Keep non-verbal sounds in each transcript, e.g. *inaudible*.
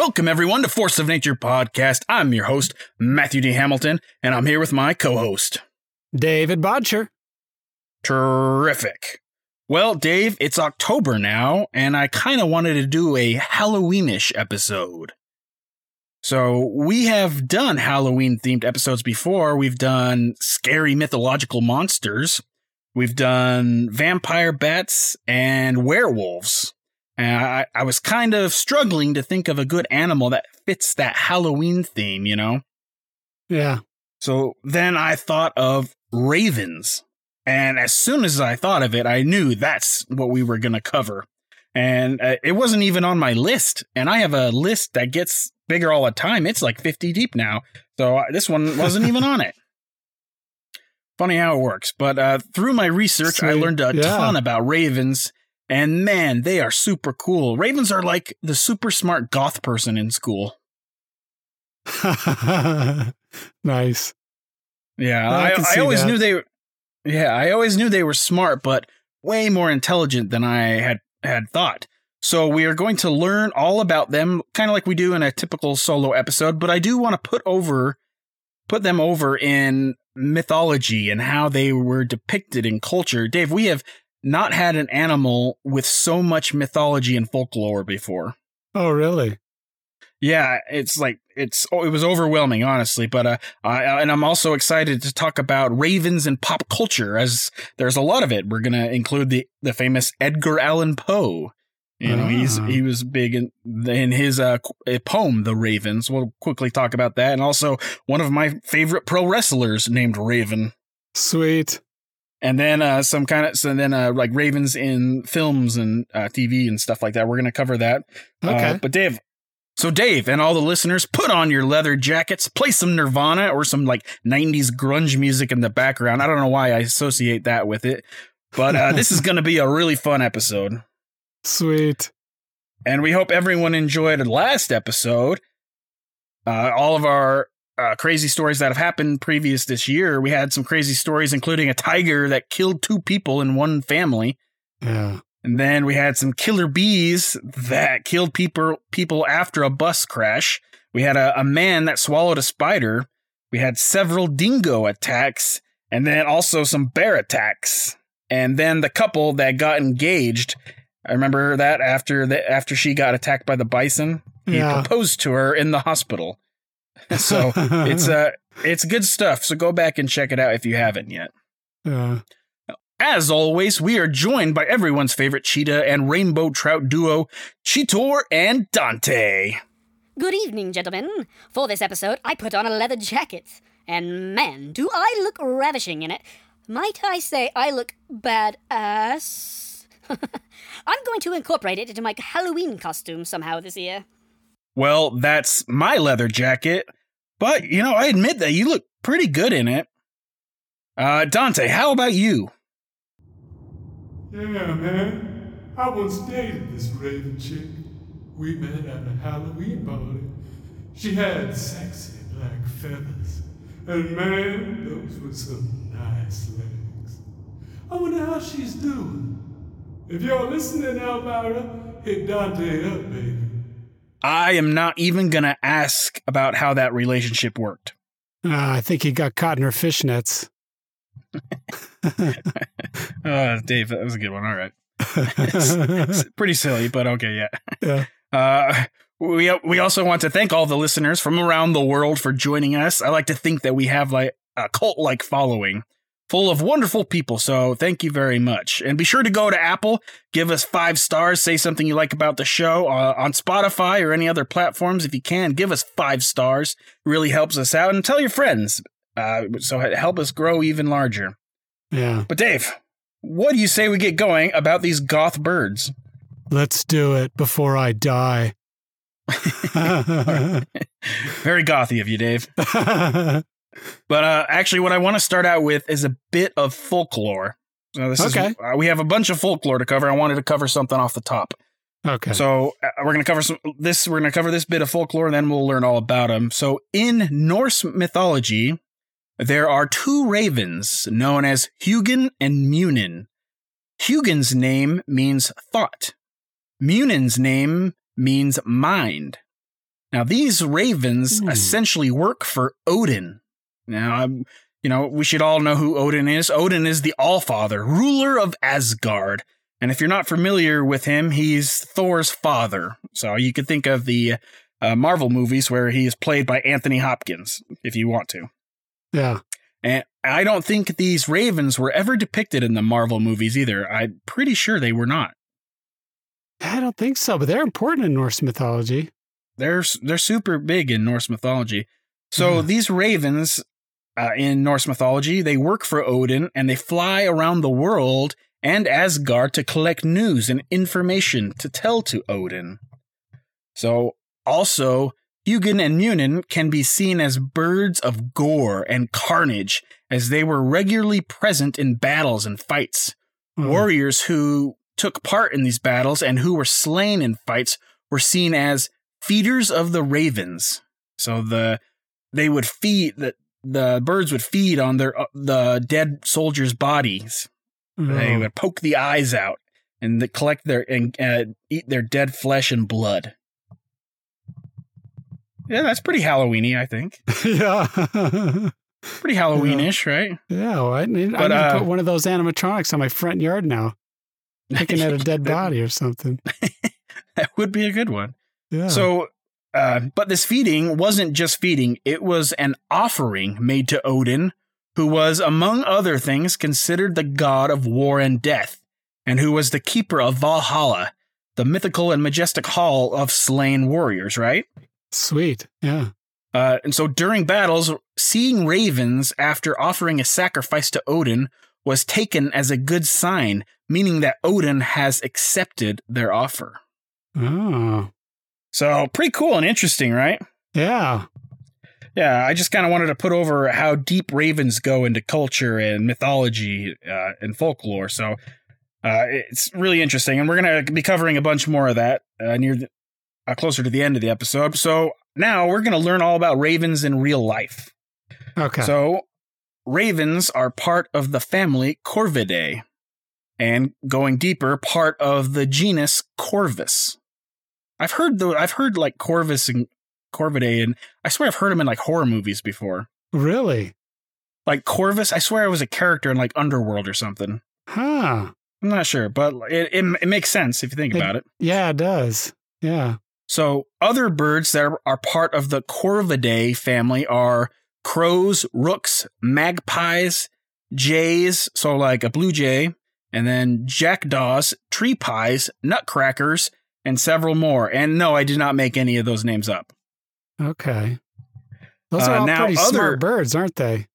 Welcome, everyone, to Force of Nature podcast. I'm your host, Matthew D. Hamilton, and I'm here with my co host, David Bodcher. Terrific. Well, Dave, it's October now, and I kind of wanted to do a Halloweenish episode. So, we have done Halloween themed episodes before. We've done scary mythological monsters, we've done vampire bats, and werewolves. And I, I was kind of struggling to think of a good animal that fits that Halloween theme, you know? Yeah. So then I thought of ravens. And as soon as I thought of it, I knew that's what we were going to cover. And uh, it wasn't even on my list. And I have a list that gets bigger all the time. It's like 50 deep now. So uh, this one wasn't even on it. Funny how it works. But uh, through my research, I learned a Yeah. ton about ravens. And man, they are super cool. Ravens are like the super smart goth person in school. *laughs* nice. Yeah, I I, I, always that. knew they were. Yeah, I always knew they were smart, but way more intelligent than I had had thought. So we are going to learn all about them, kind of like we do in a typical solo episode. But I do want to put over, put them over in mythology and how they were depicted in culture. Dave, we have not had an animal with so much mythology and folklore before. Oh, really? Yeah, it's like it's oh, it was overwhelming, honestly. But uh, I, and I'm also excited to talk about ravens and pop culture, as there's a lot of it. We're gonna include the the famous Edgar Allan Poe. You know, he's Ah. he was big in in his uh poem, The Ravens. We'll quickly talk about that, and also one of my favorite pro wrestlers named Raven. Sweet. And then uh, some kind of so then uh, like ravens in films and uh, TV and stuff like that. We're gonna cover that. Okay. Uh, but Dave, so Dave and all the listeners, put on your leather jackets, play some Nirvana or some like 90s grunge music in the background. I don't know why I associate that with it, but uh, this is *laughs* going to be a really fun episode. Sweet. And we hope everyone enjoyed the last episode. Uh, all of our uh, crazy stories that have happened previous this year. We had some crazy stories, including a tiger that killed two people in one family. Yeah. And then we had some killer bees that killed people people after a bus crash. We had a, a man that swallowed a spider. We had several dingo attacks, and then also some bear attacks. And then the couple that got engaged. I remember that after the, after she got attacked by the bison, he Yeah. proposed to her in the hospital. *laughs* so it's *laughs* uh it's good stuff. So go back and check it out if you haven't yet. Yeah. As always, we are joined by everyone's favorite cheetah and rainbow trout duo, Cheetor and Dante. Good evening, gentlemen. For this episode, I put on a leather jacket. And man, do I look ravishing in it. Might I say I look badass? *laughs* I'm going to incorporate it into my Halloween costume somehow this year. Well, that's my leather jacket, but you know, I admit that you look pretty good in it. Uh, Dante, how about you? Yeah, man. I once dated this raven chick. We met at a Halloween party. She had sexy black feathers. And man, those were some nice legs. I wonder how she's doing. If you're listening, Elvira, hit Dante up, baby. I am not even gonna ask about how that relationship worked. Uh, I think he got caught in her fishnets. Uh, *laughs* Dave, that was a good one. All right. It's *laughs* *laughs* pretty silly, but okay, yeah. Yeah. Uh, we we also want to thank all the listeners from around the world for joining us. I like to think that we have like a cult like following, full of wonderful people. So thank you very much, and be sure to go to Apple, give us five stars, say something you like about the show uh, on Spotify or any other platforms. If you can, give us five stars. It really helps us out, and tell your friends. Uh, so help us grow even larger. yeah. But Dave, what do you say we get going about these goth birds? Let's do it before I die. *laughs* *laughs* Very gothy of you, Dave. *laughs* But uh, actually, what I want to start out with is a bit of folklore. So this Okay. is uh, we have a bunch of folklore to cover. I wanted to cover something off the top. okay. So uh, we're going to cover some this. We're going to cover this bit of folklore, and then we'll learn all about them. So in Norse mythology, there are two ravens known as Hugin and Munin. Hugin's name means thought. Munin's name means mind. Now, these ravens Hmm. essentially work for Odin. Now, um, you know, we should all know who Odin is. Odin is the Allfather, ruler of Asgard. And if you're not familiar with him, he's Thor's father. So you could think of the uh, Marvel movies where he is played by Anthony Hopkins, if you want to. Yeah. And I don't think these ravens were ever depicted in the Marvel movies either. I'm pretty sure they were not. I don't think so, but they're important in Norse mythology. They're they're super big in Norse mythology. So Yeah. these ravens uh, in Norse mythology, they work for Odin and they fly around the world and Asgard to collect news and information to tell to Odin. So also Hugin and Munin can be seen as birds of gore and carnage as they were regularly present in battles and fights. Hmm. Warriors who took part in these battles and who were slain in fights were seen as feeders of the ravens. So the they would feed the the birds would feed on their uh, the dead soldiers' bodies. They Oh. would poke the eyes out and they collect their and uh, eat their dead flesh and blood. Yeah, that's pretty Halloweeny, I think. *laughs* yeah. Pretty Halloweenish, right? yeah. Well, I need, I But, need to uh, put one of those animatronics on my front yard now, *laughs* picking at a dead body or something. *laughs* that would be a good one. Yeah. So, uh, but this feeding wasn't just feeding, it was an offering made to Odin, who was, among other things, considered the god of war and death, and who was the keeper of Valhalla, the mythical and majestic hall of slain warriors, right? Sweet. Yeah. Uh, and so during battles, seeing ravens after offering a sacrifice to Odin was taken as a good sign, meaning that Odin has accepted their offer. Oh. So, pretty cool and interesting, right? Yeah. Yeah, I just kind of wanted to put over how deep ravens go into culture and mythology uh, and folklore. So uh, it's really interesting, and we're gonna be covering a bunch more of that uh, near the, uh, closer to the end of the episode. So now we're gonna learn all about ravens in real life. Okay. So ravens are part of the family Corvidae, and going deeper, part of the genus Corvus. I've heard the I've heard like Corvus and Corvidae, and I swear I've heard them in like horror movies before. really? Like Corvus, I swear I was a character in like Underworld or something. Huh. I'm not sure, but it it, it makes sense if you think It- about it. Yeah, it does. Yeah. So, other birds that are, are part of the Corvidae family are crows, rooks, magpies, jays, so like a blue jay, and then jackdaws, tree pies, nutcrackers, and several more. And no, I did not make any of those names up. Okay. Those Uh, are all now pretty other- smart birds, aren't they?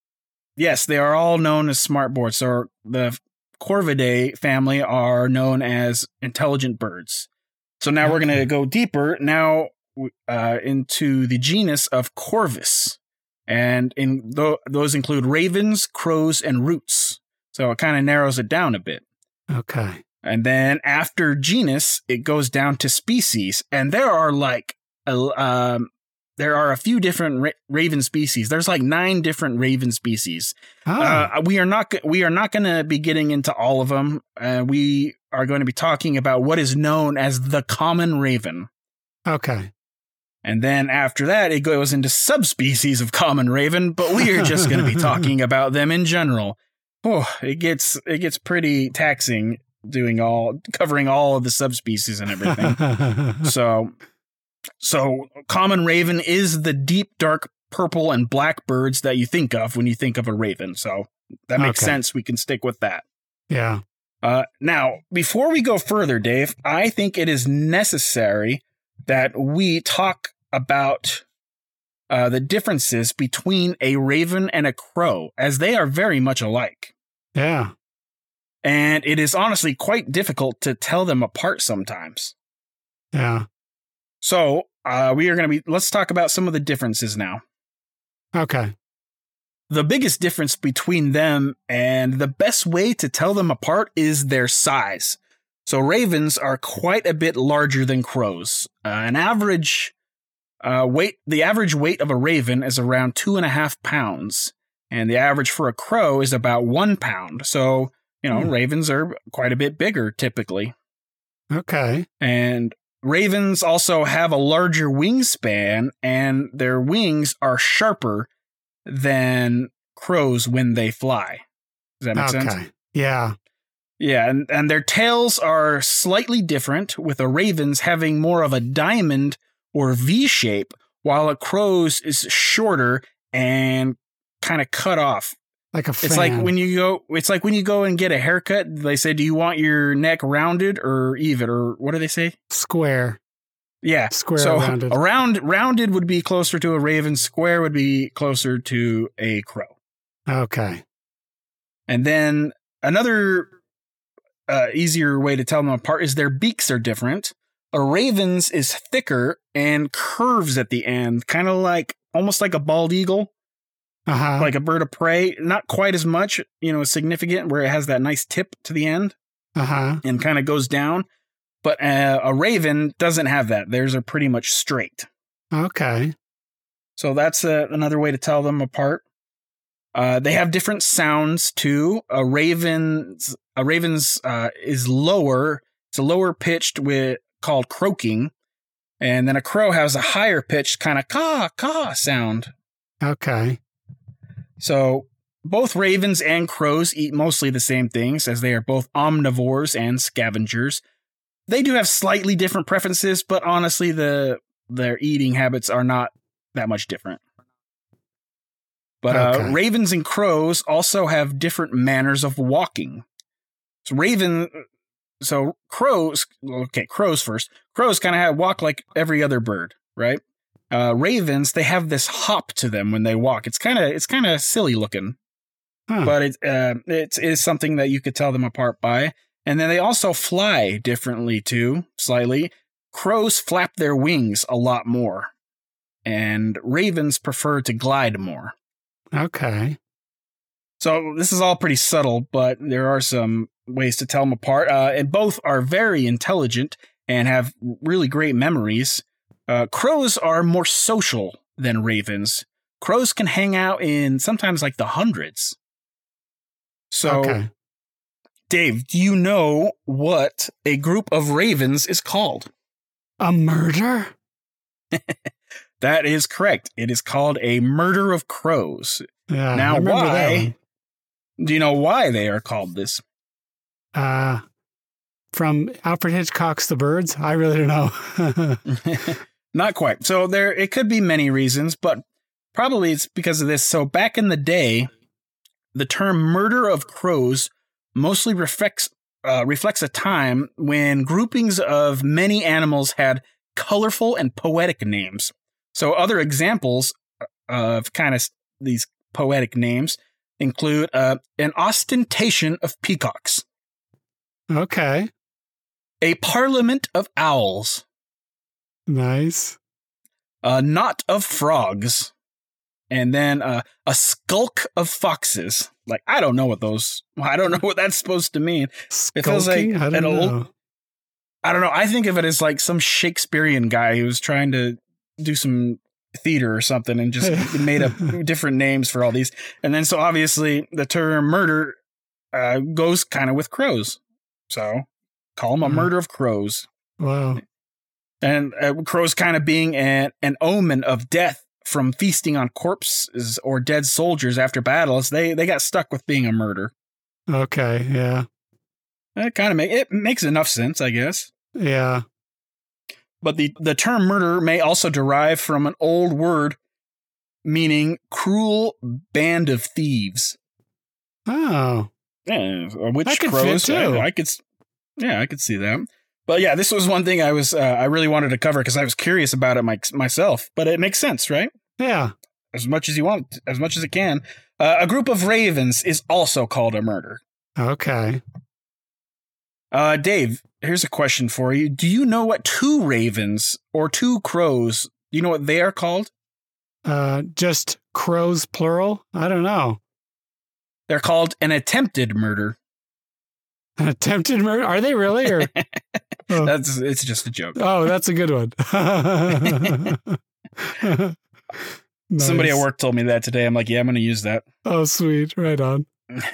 Yes, they are all known as smart birds. So, the Corvidae family are known as intelligent birds. So now we're going to go deeper now uh, into the genus of Corvus, and in tho- those include ravens, crows, and rooks. So it kind of narrows it down a bit. Okay. And then after genus, it goes down to species, and there are like a, um, there are a few different ra- raven species. There's like nine different raven species. Uh, we are not we are not going to be getting into all of them. Uh, we are going to be talking about what is known as the common raven, okay. and then after that, it goes into subspecies of common raven. But we are just going to be *laughs* talking about them in general. Oh, it gets it gets pretty taxing doing all covering all of the subspecies and everything. *laughs* so, so common raven is the deep dark purple and black birds that you think of when you think of a raven. So that makes Okay. sense. We can stick with that. yeah. Uh, now, before we go further, Dave, I think it is necessary that we talk about uh, the differences between a raven and a crow, as they are very much alike. Yeah. And it is honestly quite difficult to tell them apart sometimes. Yeah. So, uh, we are going to be, let's talk about some of the differences now. Okay. The biggest difference between them and the best way to tell them apart is their size. So ravens are quite a bit larger than crows. Uh, an average uh, weight, the average weight of a raven is around two and a half pounds, and the average for a crow is about one pound. So you know, Hmm. ravens are quite a bit bigger typically. Okay. And ravens also have a larger wingspan, and their wings are sharper than crows when they fly. Does that make okay. sense? Yeah. Yeah, and, and their tails are slightly different, with a raven's having more of a diamond or V shape, while a crow's is shorter and kind of cut off. Like a fan. It's like when you go. It's like when you go and get a haircut. They say, "Do you want your neck rounded or even?" Or what do they say? square. Yeah, Square so rounded. a round rounded would be closer to a raven. Square would be closer to a crow. Okay. And then another uh, easier way to tell them apart is their beaks are different. A raven's is thicker and curves at the end, kind of like almost like a bald eagle, Uh huh. like a bird of prey. Not quite as much, you know, significant where it has that nice tip to the end Uh huh. and kind of goes down. But uh, a raven doesn't have that. Theirs are pretty much straight. Okay. So that's uh, another way to tell them apart. Uh, they have different sounds too. A raven's a raven's uh, is lower. It's a lower pitched with called croaking, and then a crow has a higher pitched kind of caw caw sound. Okay. So both ravens and crows eat mostly the same things, as they are both omnivores and scavengers. They do have slightly different preferences, but honestly, the their eating habits are not that much different. But uh, Okay. ravens and crows also have different manners of walking. So raven, so crows. Okay, crows first. Crows kind of have walk like every other bird, right? Uh, ravens they have this hop to them when they walk. It's kind of it's kind of silly looking, Huh. but it uh, it is something that you could tell them apart by. And then they also fly differently too, slightly. Crows flap their wings a lot more, and ravens prefer to glide more. okay. So this is all pretty subtle, but there are some ways to tell them apart. Uh, and both are very intelligent and have really great memories. Uh, crows are more social than ravens. Crows can hang out in sometimes like the hundreds. So, okay. Dave, do you know what a group of ravens is called? A murder? *laughs* That is correct. It is called a murder of crows. Yeah. Now, why? Do you know why they are called this? Uh, from Alfred Hitchcock's The Birds? I really don't know. *laughs* *laughs* Not quite. So there it could be many reasons, but probably it's because of this. So back in the day, the term murder of crows mostly reflects uh, reflects a time when groupings of many animals had colorful and poetic names. So other examples of kind of these poetic names include uh, an ostentation of peacocks, okay. a parliament of owls, Nice. a knot of frogs, and then uh, a skulk of foxes. Like I don't know what those. *laughs* I don't know what that's supposed to mean. It feels like Skulking? I don't an old- know. I don't know. I think of it as like some Shakespearean guy who was trying to do some theater or something and just *laughs* made up different names for all these. And then so obviously the term murder uh, goes kind of with crows. So call them a Hmm. murder of crows. Wow. And uh, crows kind of being an, an omen of death from feasting on corpses or dead soldiers after battles they they got stuck with being a murder Okay. Yeah. it kind of make it makes enough sense i guess Yeah. but the the term murder may also derive from an old word meaning cruel band of thieves Oh. yeah which That fit, crows too. I, I could yeah i could see that but yeah this was one thing i was uh, i really wanted to cover because i was curious about it my, myself but it makes sense right Yeah. as much as you want, as much as it can. Uh, a group of ravens is also called a murder. Okay. Uh, Dave, here's a question for you. Do you know what two ravens or two crows? Do you know what they are called? Uh, just crows plural? I don't know. They're called an attempted murder. An attempted murder? Are they really? Or *laughs* oh, That's it's just a joke. oh, that's a good one. *laughs* Somebody at work told me that today. I'm like, yeah, I'm going to use that. Oh, sweet. Right on. *laughs*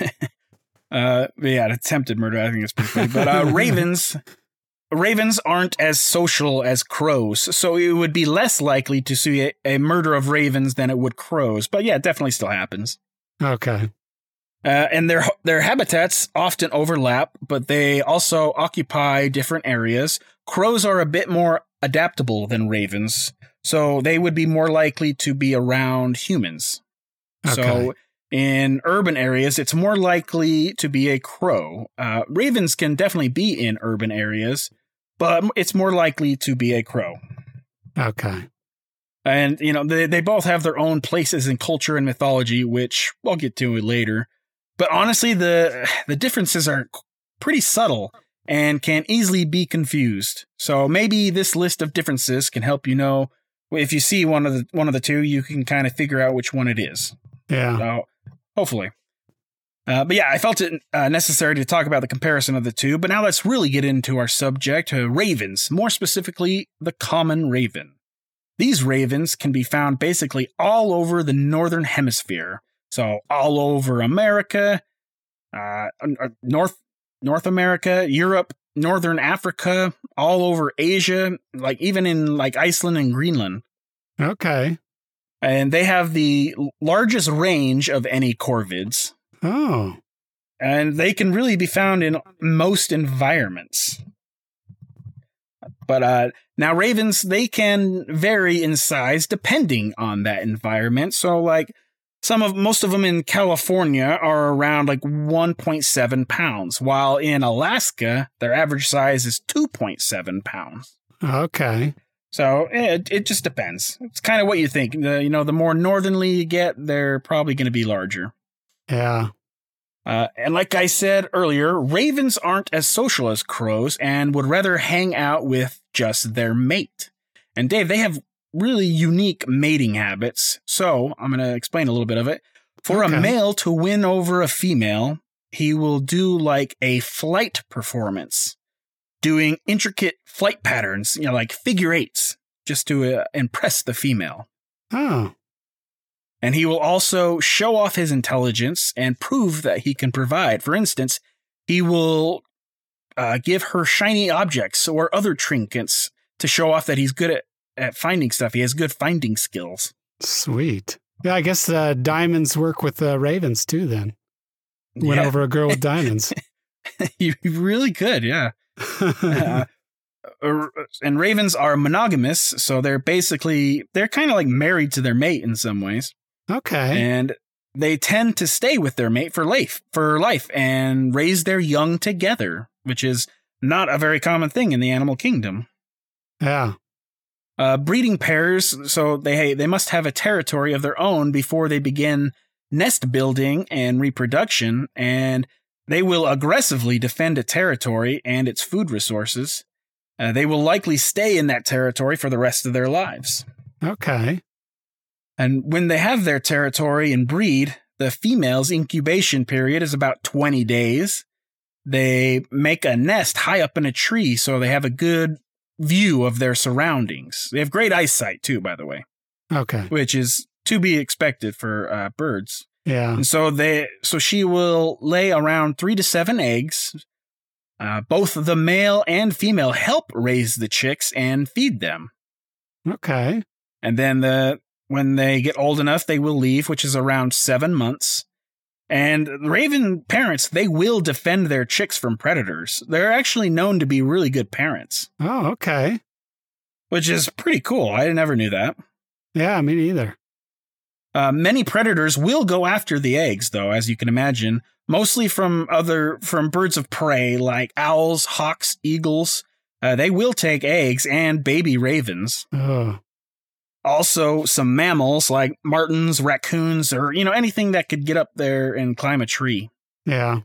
Uh, yeah, an attempted murder. I think it's pretty funny. But uh, ravens, ravens aren't as social as crows, so it would be less likely to see a, a murder of ravens than it would crows. But yeah, it definitely still happens. Okay. Uh, and their their habitats often overlap, but they also occupy different areas. Crows are a bit more adaptable than ravens, so they would be more likely to be around humans. Okay. So in urban areas, it's more likely to be a crow. Uh, ravens can definitely be in urban areas, but it's more likely to be a crow. Okay. And you know they they both have their own places in culture and mythology, which we'll get to later. But honestly, the the differences are pretty subtle and can easily be confused. So maybe this list of differences can help you know if you see one of the one of the two, you can kind of figure out which one it is. Yeah. So hopefully. Uh, but yeah, I felt it uh, necessary to talk about the comparison of the two. But now let's really get into our subject uh, ravens, more specifically, the common raven. These ravens can be found basically all over the northern hemisphere. So all over America, uh, North North America, Europe, Northern Africa, all over Asia, like even in like Iceland and Greenland. Okay. And they have the largest range of any corvids. Oh. And they can really be found in most environments. But uh, now ravens, they can vary in size depending on that environment. So like some of most of them in California are around like 1.7 pounds, while in Alaska their average size is 2.7 pounds. Okay. So it it just depends. It's kind of what you think. The, you know, the more northernly you get, they're probably going to be larger. Yeah. Uh, and like I said earlier, ravens aren't as social as crows and would rather hang out with just their mate. And Dave, they have really unique mating habits. So I'm going to explain a little bit of it. For Okay. a male to win over a female, he will do like a flight performance, doing intricate flight patterns, you know, like figure eights, just to uh, impress the female. Oh. And he will also show off his intelligence and prove that he can provide. For instance, he will uh, give her shiny objects or other trinkets to show off that he's good at, at finding stuff. He has good finding skills. Sweet. Yeah, I guess uh, diamonds work with uh, ravens too. Then went Yeah, over a girl with *laughs* diamonds. *laughs* you really could, yeah. *laughs* Uh, uh, and ravens are monogamous, so they're basically they're kind of like married to their mate in some ways. okay. and they tend to stay with their mate for life for life and raise their young together which is not a very common thing in the animal kingdom Yeah. Uh, breeding pairs so they they must have a territory of their own before they begin nest building and reproduction and they will aggressively defend a territory and its food resources uh, they will likely stay in that territory for the rest of their lives Okay. And when they have their territory and breed, the female's incubation period is about 20 days. They make a nest high up in a tree so they have a good view of their surroundings. They have great eyesight, too, by the way, Okay. which is to be expected for uh, birds. Yeah. And so they, so she will lay around three to seven eggs. Uh, both the male and female help raise the chicks and feed them. Okay. And then the when they get old enough, they will leave, which is around seven months. And raven parents, they will defend their chicks from predators. They're actually known to be really good parents, Oh, okay. which is pretty cool. I never knew that. Yeah, me neither. Uh, many predators will go after the eggs, though, as you can imagine, mostly from other from birds of prey like owls, hawks, eagles. Uh, they will take eggs and baby ravens. Oh, also some mammals like martens, raccoons, or you know anything that could get up there and climb a tree. yeah.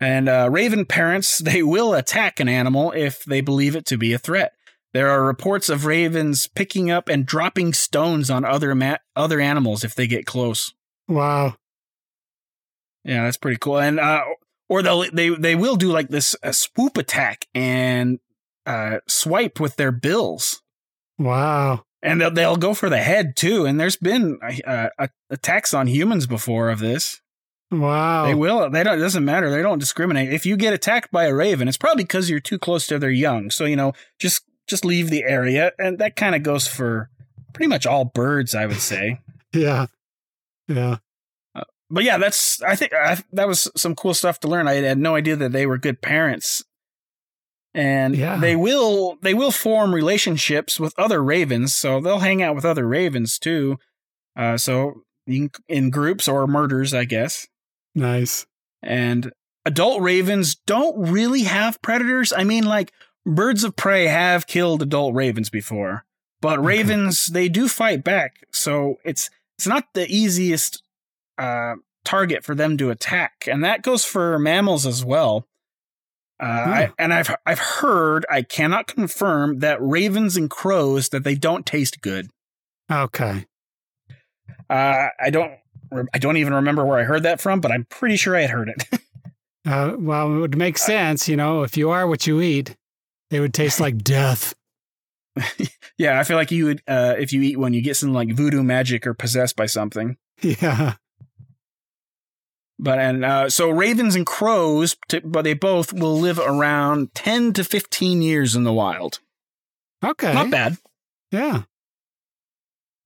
And uh, raven parents *laughs* they will attack an animal if they believe it to be a threat. There are reports of ravens picking up and dropping stones on other ma- other animals if they get close. Wow. Yeah, that's pretty cool. And uh, or they'll they they will do like this a swoop attack and uh, swipe with their bills. Wow. And they'll, they'll go for the head too. And there's been uh, uh, attacks on humans before of this. Wow. They will. They don't. It doesn't matter. They don't discriminate. If you get attacked by a raven, it's probably because you're too close to their young. So you know, just just leave the area, and that kind of goes for pretty much all birds, I would say. *laughs* Yeah. Yeah. but yeah, that's. I think I, that was some cool stuff to learn. I had no idea that they were good parents, and Yeah. they will they will form relationships with other ravens. So they'll hang out with other ravens too. Uh, so in, in groups or murders, I guess. Nice. And adult ravens don't really have predators. I mean, like birds of prey have killed adult ravens before, but Okay. ravens they do fight back. So it's it's not the easiest uh, target for them to attack, and that goes for mammals as well. Uh, I, and I've I've heard I cannot confirm that ravens and crows that they don't taste good. Okay. Uh, I don't I don't even remember where I heard that from, but I'm pretty sure I had heard it. *laughs* Uh, well, it would make sense, you know, if you are what you eat, they would taste like death. *laughs* Yeah, I feel like you would uh, if you eat one, you get some like voodoo magic or possessed by something. *laughs* Yeah. But and uh, so ravens and crows, t- but they both will live around ten to fifteen years in the wild. Okay. Not bad. Yeah.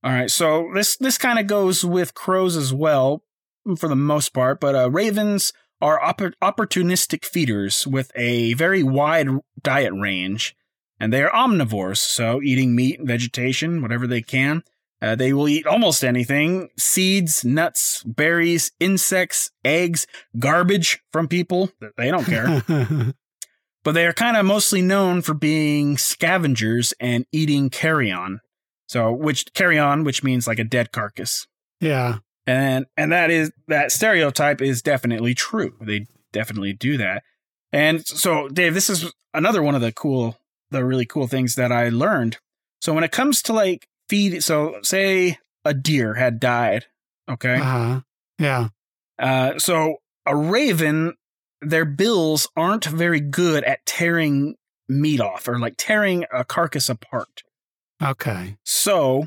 All right, so this this kind of goes with crows as well, for the most part. But uh, ravens are oppor- opportunistic feeders with a very wide diet range, and they are omnivores, so eating meat, and vegetation, whatever they can. Uh, they will eat almost anything: seeds, nuts, berries, insects, eggs, garbage from people. They don't care. *laughs* but they are kind of mostly known for being scavengers and eating carrion. So, which carrion, which means like a dead carcass, yeah. and and that is that stereotype is definitely true. They definitely do that. And so, Dave, this is another one of the cool, the really cool things that I learned. So, when it comes to like feed, so say a deer had died, okay, Uh-huh. Yeah. uh, so a raven, their bills aren't very good at tearing meat off or like tearing a carcass apart. Okay. So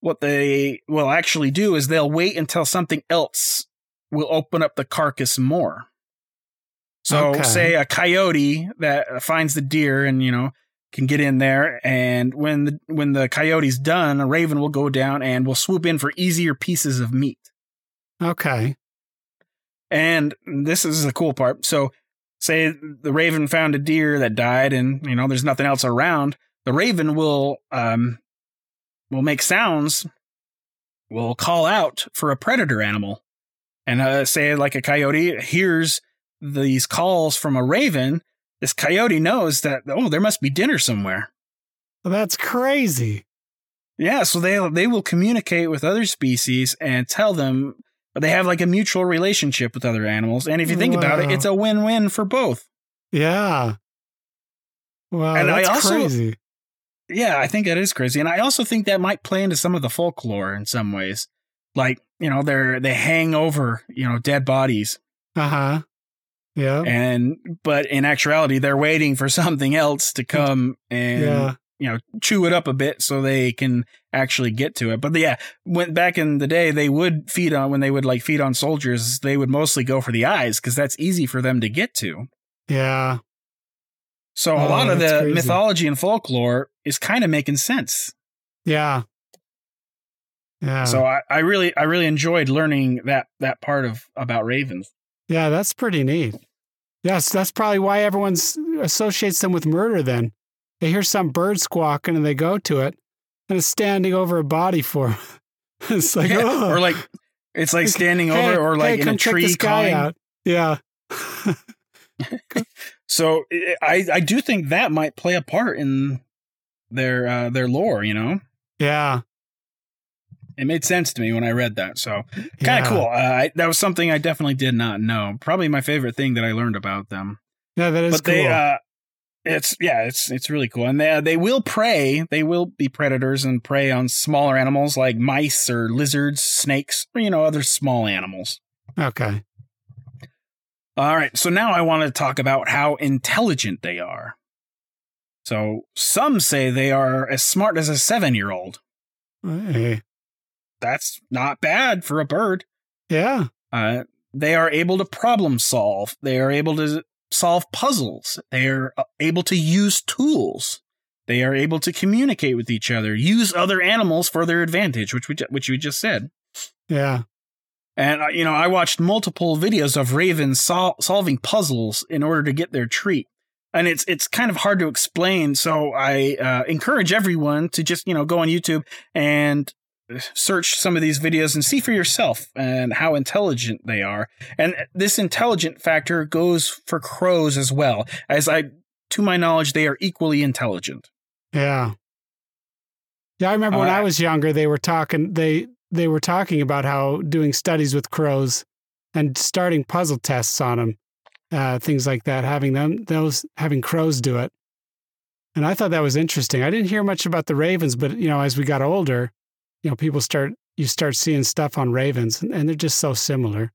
what they will actually do is they'll wait until something else will open up the carcass more. So Okay. say a coyote that finds the deer and you know can get in there and when the when the coyote's done, a raven will go down and will swoop in for easier pieces of meat. Okay. And this is the cool part. So, say the raven found a deer that died, and you know there's nothing else around. The raven will um will make sounds, will call out for a predator animal, and uh, say like a coyote hears these calls from a raven. This coyote knows that oh there must be dinner somewhere. That's crazy. Yeah, so they they will communicate with other species and tell them they have like a mutual relationship with other animals. And if you think about it, it's a win-win for both. Yeah. Wow, And I that's also- crazy. Yeah, I think that is crazy. And I also think that might play into some of the folklore in some ways. Like, you know, they're they hang over, you know, dead bodies. Uh-huh. Yeah. And but in actuality, they're waiting for *laughs* something else to come and yeah. you know chew it up a bit so they can actually get to it but yeah when back in the day they would feed on when they would like feed on soldiers they would mostly go for the eyes because that's easy for them to get to Yeah. so a Oh, lot of the crazy. mythology and folklore is kind of making sense Yeah. Yeah. so I, I really i really enjoyed learning that that part of about ravens yeah, that's pretty neat. Yes, that's probably why everyone associates them with murder then. They hear some bird squawking and they go to it and it's standing over a body for 'em. *laughs* it's like, Yeah, oh. or like it's like standing Hey, over or like hey, in a tree calling out. Yeah. *laughs* so i i do think that might play a part in their uh their lore you know yeah. It made sense to me when I read that. So kind of yeah. cool. Uh, I, that was something I definitely did not know. Probably my favorite thing that I learned about them. Yeah, that is but cool. they, uh, it's yeah, it's it's really cool, and they they will prey. They will be predators and prey on smaller animals like mice or lizards, snakes, or you know other small animals. okay. All right, so now I want to talk about how intelligent they are. So some say they are as smart as a seven year old. Hey. That's not bad for a bird. Yeah. Uh, they are able to problem solve. They are able to solve puzzles. They are uh, able to use tools. They are able to communicate with each other, use other animals for their advantage, which we, which you just said. Yeah. And uh, you know, I watched multiple videos of ravens sol- solving puzzles in order to get their treat, and it's it's kind of hard to explain. So I uh, encourage everyone to just you know go on YouTube and search some of these videos and see for yourself and how intelligent they are. And this intelligent factor goes for crows as well, as I, to my knowledge, they are equally intelligent. Yeah. Yeah, I remember when Uh, I was younger, they were talking they they were talking about how doing studies with crows and starting puzzle tests on them, uh, things like that, having them those having crows do it. And I thought that was interesting. I didn't hear much about the ravens, but you know, as we got older, you know, people start you start seeing stuff on ravens, and, and they're just so similar.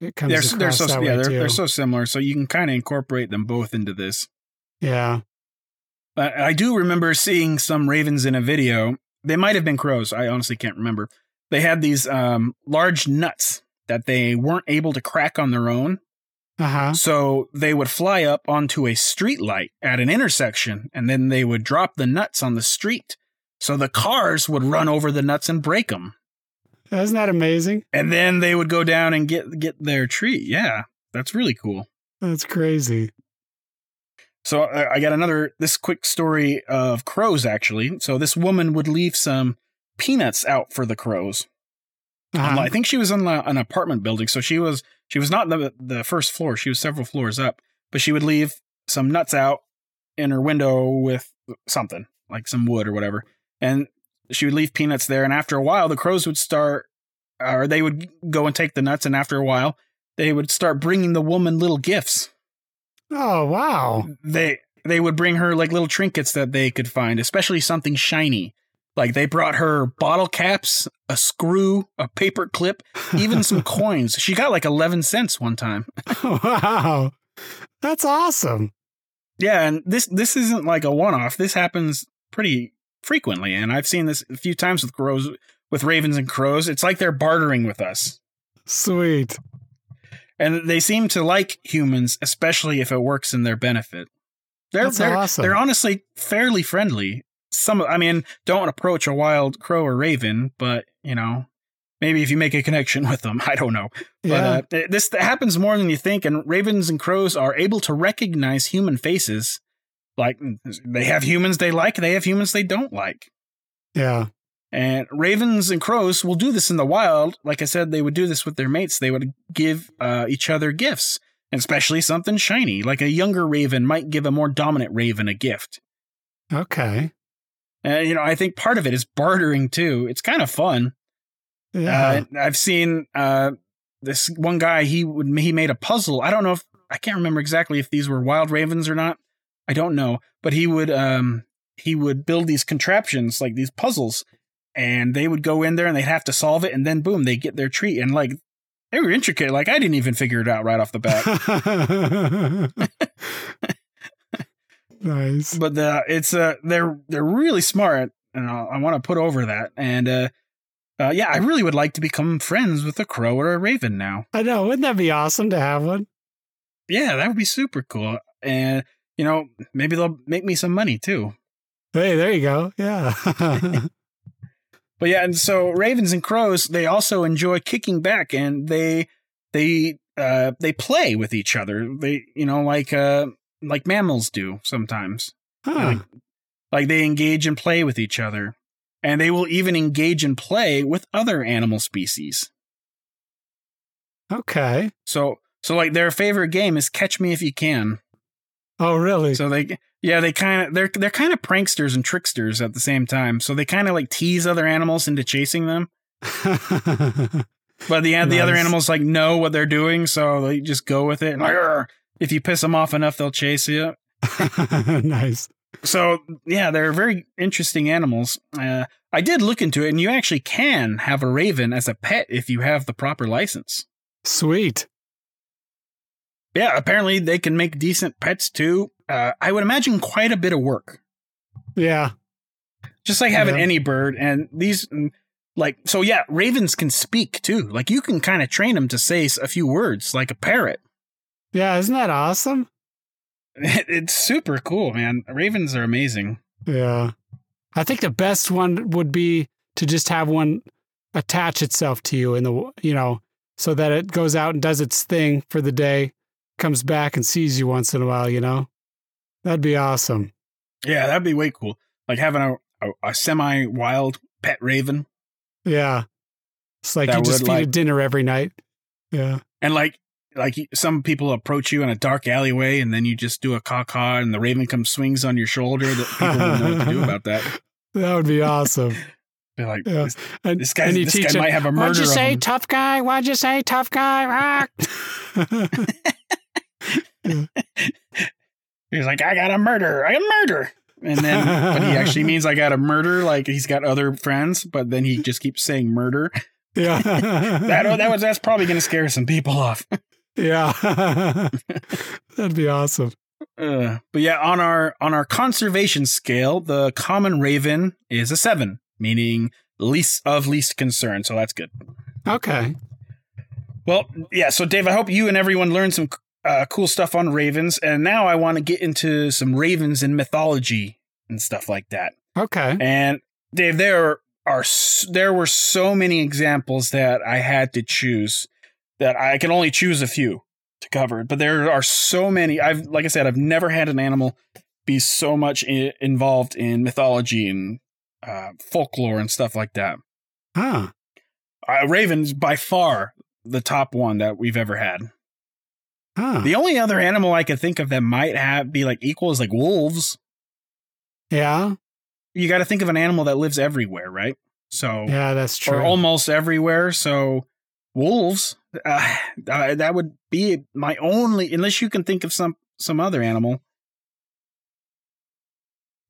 It comes They're, they're so that yeah, they're, they're so similar, so you can kind of incorporate them both into this. yeah. I I do remember seeing some ravens in a video. They might have been crows. I honestly can't remember. They had these um, large nuts that they weren't able to crack on their own. Uh huh. So they would fly up onto a street light at an intersection and then they would drop the nuts on the street. So the cars would run over the nuts and break them. Isn't that amazing? And then they would go down and get get their treat. Yeah, that's really cool. That's crazy. So I I got another this quick story of crows actually. So this woman would leave some peanuts out for the crows. Uh-huh. I think she was in an apartment building, so she was she was not the the first floor. She was several floors up, but she would leave some nuts out in her window with something like some wood or whatever, and she would leave peanuts there. And after a while, the crows would start, or they would go and take the nuts, and after a while, they would start bringing the woman little gifts. Oh wow. They they would bring her like little trinkets that they could find, especially something shiny. Like they brought her bottle caps, a screw, a paper clip, even some *laughs* coins. She got like 11 cents one time. wow. That's awesome. Yeah, and this this isn't like a one-off. This happens pretty frequently, and I've seen this a few times with crows with ravens and crows. It's like they're bartering with us. Sweet. And they seem to like humans, especially if it works in their benefit. They're That's they're, awesome. they're honestly fairly friendly. Some I mean, don't approach a wild crow or raven, but you know, maybe if you make a connection *laughs* with them, I don't know. Yeah. But uh, this happens more than you think, and ravens and crows are able to recognize human faces. Like they have humans they like, they have humans they don't like. yeah. And ravens and crows will do this in the wild. Like I said, they would do this with their mates. They would give uh, each other gifts, especially something shiny. Like a younger raven might give a more dominant raven a gift. Okay. And you know, I think part of it is bartering too. It's kind of fun. Yeah. Uh, I've seen uh, this one guy. He would he made a puzzle. I don't know if I can't remember exactly if these were wild ravens or not. I don't know, but he would um he would build these contraptions like these puzzles, and they would go in there and they'd have to solve it, and then boom, they get their treat. And like they were intricate. Like I didn't even figure it out right off the bat. *laughs* nice. but uh, it's uh they're they're really smart, and I, I want to put over that. And uh, uh, yeah, I really would like to become friends with a crow or a raven now. I know. Wouldn't that be awesome to have one? Yeah, that would be super cool. And you know, maybe they'll make me some money too. Hey, there you go. Yeah. *laughs* *laughs* But yeah, and so ravens and crows, they also enjoy kicking back and they they uh they play with each other. They you know, like uh like mammals do sometimes. Huh. Like they engage and play with each other. And they will even engage and play with other animal species. Okay. So so like their favorite game is catch me if you can. Oh, really? So they yeah, they kind of they're they're kind of pranksters and tricksters at the same time. So they kind of like tease other animals into chasing them. *laughs* But the the other animals like know what they're doing, so they just go with it. And like, "Arr." if you piss them off enough, they'll chase you. *laughs* nice. So yeah, they're very interesting animals. Uh, I did look into it, and you actually can have a raven as a pet if you have the proper license. Sweet. Yeah, apparently they can make decent pets too. Uh, I would imagine quite a bit of work. Yeah. just like having Yeah. any bird and these like so yeah ravens can speak too like you can kind of train them to say a few words like a parrot Yeah, isn't that awesome? *laughs* it's super cool man ravens are amazing Yeah. I think the best one would be to just have one attach itself to you in the, you know, so that it goes out and does its thing for the day, comes back and sees you once in a while, you know? That'd be awesome. yeah that'd be way cool like having a, a, a semi-wild pet raven Yeah. It's like you just feed like- it dinner every night. Yeah. and like like some people approach you in a dark alleyway and then you just do a caw caw and the raven comes swings on your shoulder that people don't know what to do *laughs* about that That would be awesome. *laughs* Be like Yeah. this, And, this guy and you this teach guy it, might have a murder What'd you say, them." tough guy? What'd you say, tough guy? Ah. *laughs* *laughs* He's like, I got a murder. I got a murder. And then, but he *laughs* actually means I got a murder. Like he's got other friends, but then he just keeps saying murder. yeah. *laughs* That, that was that's probably going to scare some people off. yeah. That'd be awesome. Uh, but yeah, on our on our conservation scale, the common raven is a seven, meaning least of least concern. So that's good. Okay. Well, yeah. So Dave, I hope you and everyone learned some uh, cool stuff on ravens, and now I want to get into some ravens in mythology and stuff like that. Okay. And Dave, there are there were so many examples that I had to choose that I can only choose a few to cover. But there are so many. I've like I said, I've never had an animal be so much I- involved in mythology and uh, folklore and stuff like that. Huh. Uh, Raven's by far the top one that we've ever had. Huh. The only other animal I could think of that might have be like equal is like wolves. Yeah. You got to think of an animal that lives everywhere, right? So Yeah, that's true. or almost everywhere. So wolves, uh, uh, that would be my only, unless you can think of some some other animal.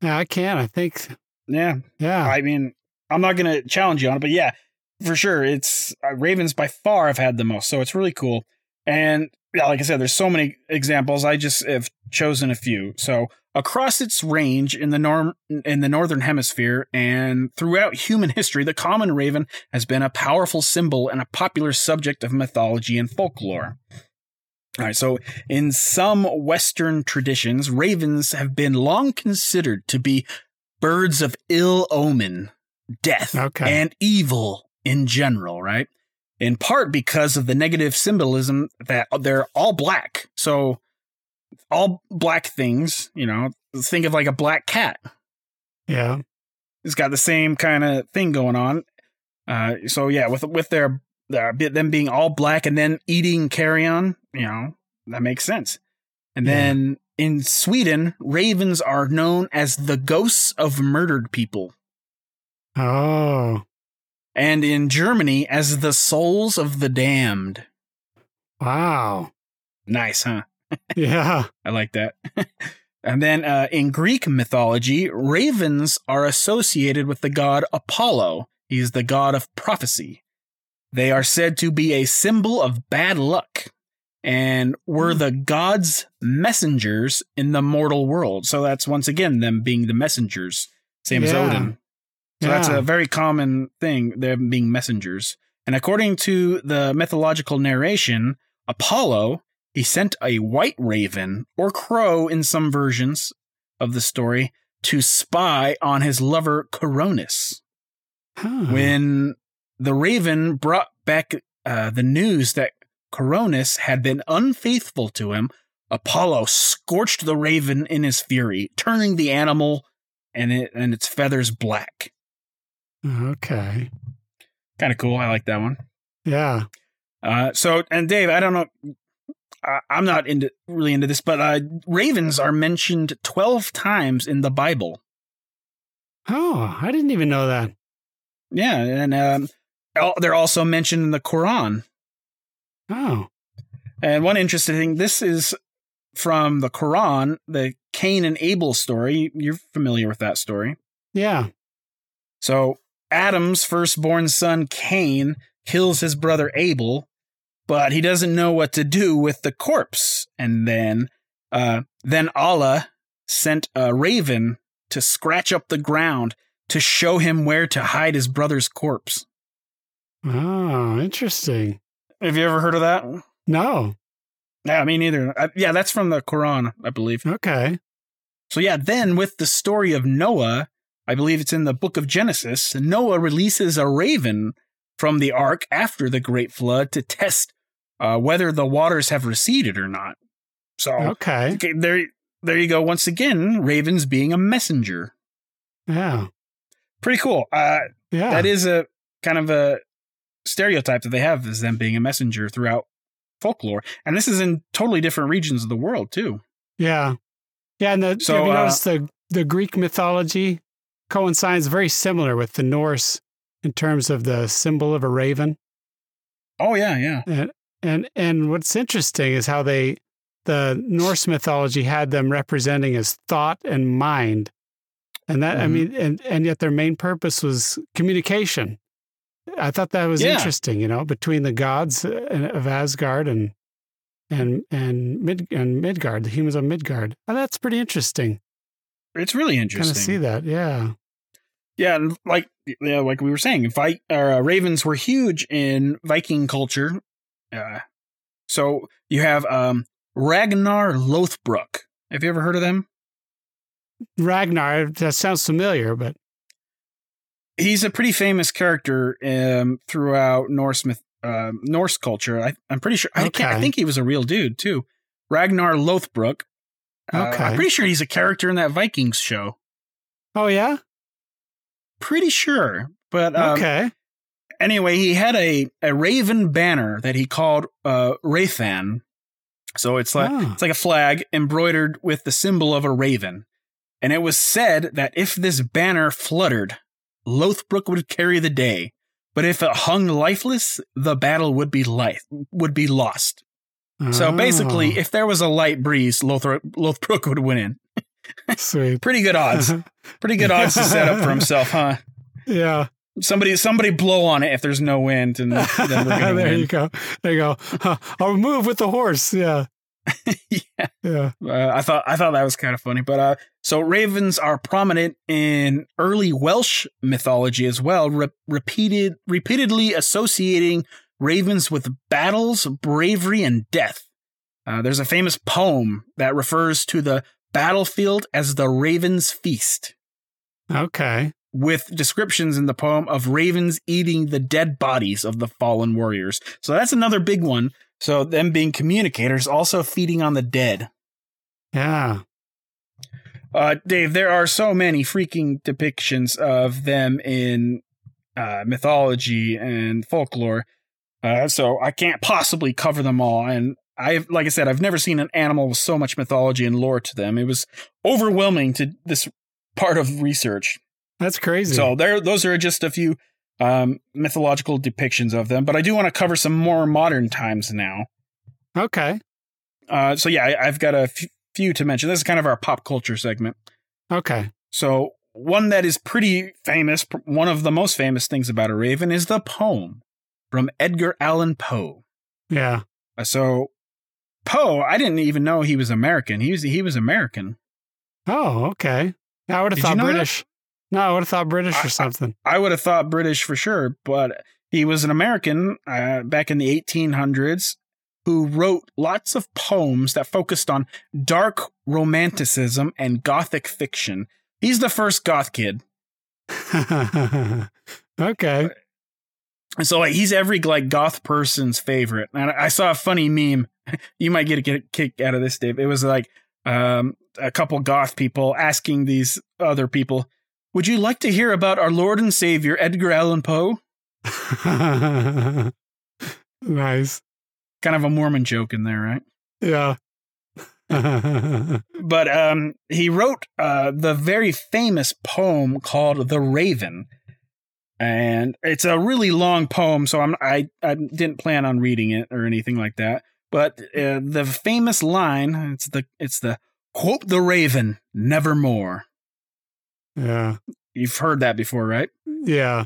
yeah, I can. I think. Yeah, Yeah. I mean, I'm not gonna challenge you on it, but yeah, for sure, it's uh, ravens by far have had the most. So it's really cool. And yeah, like I said, there's so many examples. I just have chosen a few. So across its range in the norm in the northern hemisphere and throughout human history, the common raven has been a powerful symbol and a popular subject of mythology and folklore. All right, so in some Western traditions, ravens have been long considered to be birds of ill omen, death, Okay. and evil in general, right? In part because of the negative symbolism that they're all black. So, all black things, you know, think of like a black cat. yeah. It's got the same kind of thing going on. Uh, so yeah, with with their, their them being all black and then eating carrion, you know, that makes sense. And Yeah. then in Sweden, ravens are known as the ghosts of murdered people. Oh. And in Germany as the souls of the damned. Wow. Nice, huh? *laughs* Yeah. I like that. *laughs* and then uh, in Greek mythology, ravens are associated with the god Apollo. He's the god of prophecy. They are said to be a symbol of bad luck and were Hmm. the god's messengers in the mortal world. So that's once again them being the messengers, same as Odin. So that's a very common thing, them being messengers. And according to the mythological narration, Apollo, he sent a white raven or crow in some versions of the story to spy on his lover Coronis. Huh. When the raven brought back uh, the news that Coronis had been unfaithful to him, Apollo scorched the raven in his fury, turning the animal and, it, and its feathers black. Okay. Kind of cool. I like that one. Yeah. Uh, so, and Dave, I don't know. I, I'm not into really into this, but uh, ravens are mentioned twelve times in the Bible. Oh, I didn't even know that. Yeah, and um, they're also mentioned in the Quran. Oh. And one interesting thing, this is from the Quran, the Cain and Abel story. You're familiar with that story. Yeah. So Adam's firstborn son Cain kills his brother Abel, but he doesn't know what to do with the corpse. And then uh then Allah sent a raven to scratch up the ground to show him where to hide his brother's corpse. Oh, interesting. Have you ever heard of that? No. Yeah, me neither. I, yeah, that's from the Quran, I believe. Okay. So yeah, then with the story of Noah, I believe it's in the book of Genesis, Noah releases a raven from the ark after the great flood to test uh, whether the waters have receded or not. So Okay. okay, there, there you go. Once again, ravens being a messenger. Yeah. Pretty cool. Uh, Yeah. That is a kind of a stereotype that they have is them being a messenger throughout folklore, and this is in totally different regions of the world too. Yeah. Yeah. And the, So, have you uh, noticed the, the Greek mythology coincides very similar with the Norse in terms of the symbol of a raven? Oh yeah, yeah. And, and, and what's interesting is how they, the Norse mythology had them representing as thought and mind. And that, I Mhm. mean, and, and yet their main purpose was communication. I thought that was Yeah. interesting, you know, between the gods uh, of Asgard and, and, and Mid, and Midgard, the humans of Midgard. And that's pretty interesting. It's really interesting. Kind of see that. Yeah. Yeah, and like yeah, like we were saying, Vi- uh, ravens were huge in Viking culture. Uh, so you have um, Ragnar Lothbrok. Have you ever heard of them? Ragnar, that sounds familiar, but He's a pretty famous character um, throughout Norse myth, uh, Norse culture. I, I'm pretty sure. I, can't, I think he was a real dude too. Ragnar Lothbrok. Uh, Okay. I'm pretty sure he's a character in that Vikings show. oh, yeah. Pretty sure, but um, okay. anyway, he had a, a raven banner that he called uh, Rathan. So it's like Ah. it's like a flag embroidered with the symbol of a raven. And it was said that if this banner fluttered, Lothbrok would carry the day. But if it hung lifeless, the battle would be life would be lost. So basically, Oh, if there was a light breeze, Lothbrok would win in. Sweet. Pretty good odds. *laughs* Pretty good odds to set up for himself, huh? yeah. Somebody somebody blow on it if there's no wind, and then we're gonna *laughs* there win. you go. There you go. Huh, I'll move with the horse. Yeah. *laughs* yeah. Yeah. Uh, I thought I thought that was kind of funny, but uh, so ravens are prominent in early Welsh mythology as well, re- repeated repeatedly associating ravens with battles, bravery, and death. Uh, there's a famous poem that refers to the battlefield as the Raven's Feast, Okay. with descriptions in the poem of ravens eating the dead bodies of the fallen warriors. So that's another big one. So them being communicators, also feeding on the dead. Yeah. Uh, Dave, there are so many freaking depictions of them in uh, mythology and folklore. Uh, so I can't possibly cover them all. And I, like I said, I've never seen an animal with so much mythology and lore to them. It was overwhelming to this part of research. That's crazy. So there, those are just a few um, mythological depictions of them. But I do want to cover some more modern times now. okay. Uh, so yeah, I, I've got a f- few to mention. This is kind of our pop culture segment. Okay. So, one that is pretty famous, one of the most famous things about a raven is the poem from Edgar Allan Poe. Yeah. Uh, So, Poe, I didn't even know he was American. He was he was American. Oh, okay. I would have Did you thought that? British. No, I would have thought British I- or something. I would have thought British for sure, but he was an American uh, back in the 1800s who wrote lots of poems that focused on dark romanticism and gothic fiction. He's the first goth kid. *laughs* okay. And so like he's every like goth person's favorite. And I I saw a funny meme. *laughs* You might get a get a kick out of this, Dave. It was like um, a couple goth people asking these other people, "Would you like to hear about our Lord and Savior Edgar Allan Poe?" *laughs* nice. Kind of a Mormon joke in there, right? Yeah. *laughs* But um, he wrote uh, the very famous poem called "The Raven," and it's a really long poem. So I'm I I didn't plan on reading it or anything like that. But uh, the famous line it's the it's the quote the Raven nevermore. yeah. You've heard that before, right? Yeah.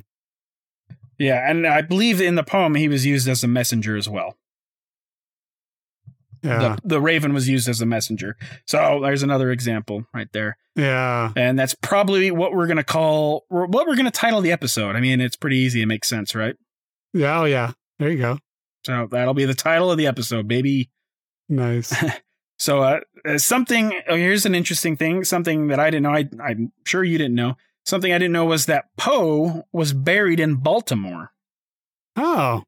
Yeah, and I believe in the poem he was used as a messenger as well. Yeah. The, the raven was used as a messenger. So there's another example right there. Yeah. And that's probably what we're going to call, what we're going to title the episode. I mean, it's pretty easy. It makes sense, right? Yeah, oh yeah. There you go. So that'll be the title of the episode, baby. Nice. *laughs* So uh, uh, something oh, here's an interesting thing, something that I didn't know. I, I'm sure you didn't know. Something I didn't know was that Poe was buried in Baltimore. oh,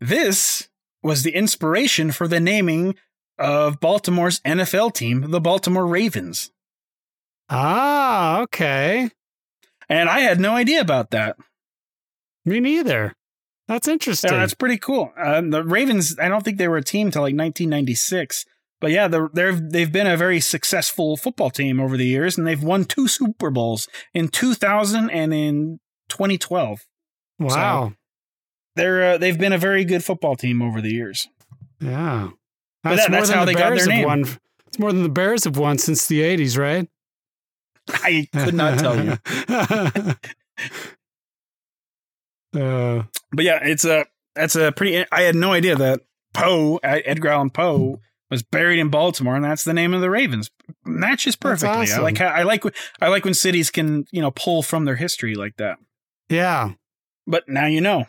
This was the inspiration for the naming of Baltimore's NFL team, the Baltimore Ravens. ah, okay. And I had no idea about that. Me neither. That's interesting. Yeah, that's pretty cool. Uh, the Ravens, I don't think they were a team till like 1996. But yeah, they're, they're, they've been a very successful football team over the years, and they've won two Super Bowls in 2000 and in 2012. wow. They're uh, they've been a very good football team over the years. yeah. But that- more that's than how the they got their Bears name. won. It's more than the Bears have won since the 80s, right? I could not tell you. *laughs* uh, But yeah, it's a that's a pretty. I had no idea that Poe, Edgar Allan Poe, was buried in Baltimore, and that's the name of the Ravens. Matches That's perfectly. I like how, I like I like when cities can you know pull from their history like that. yeah. But now you know.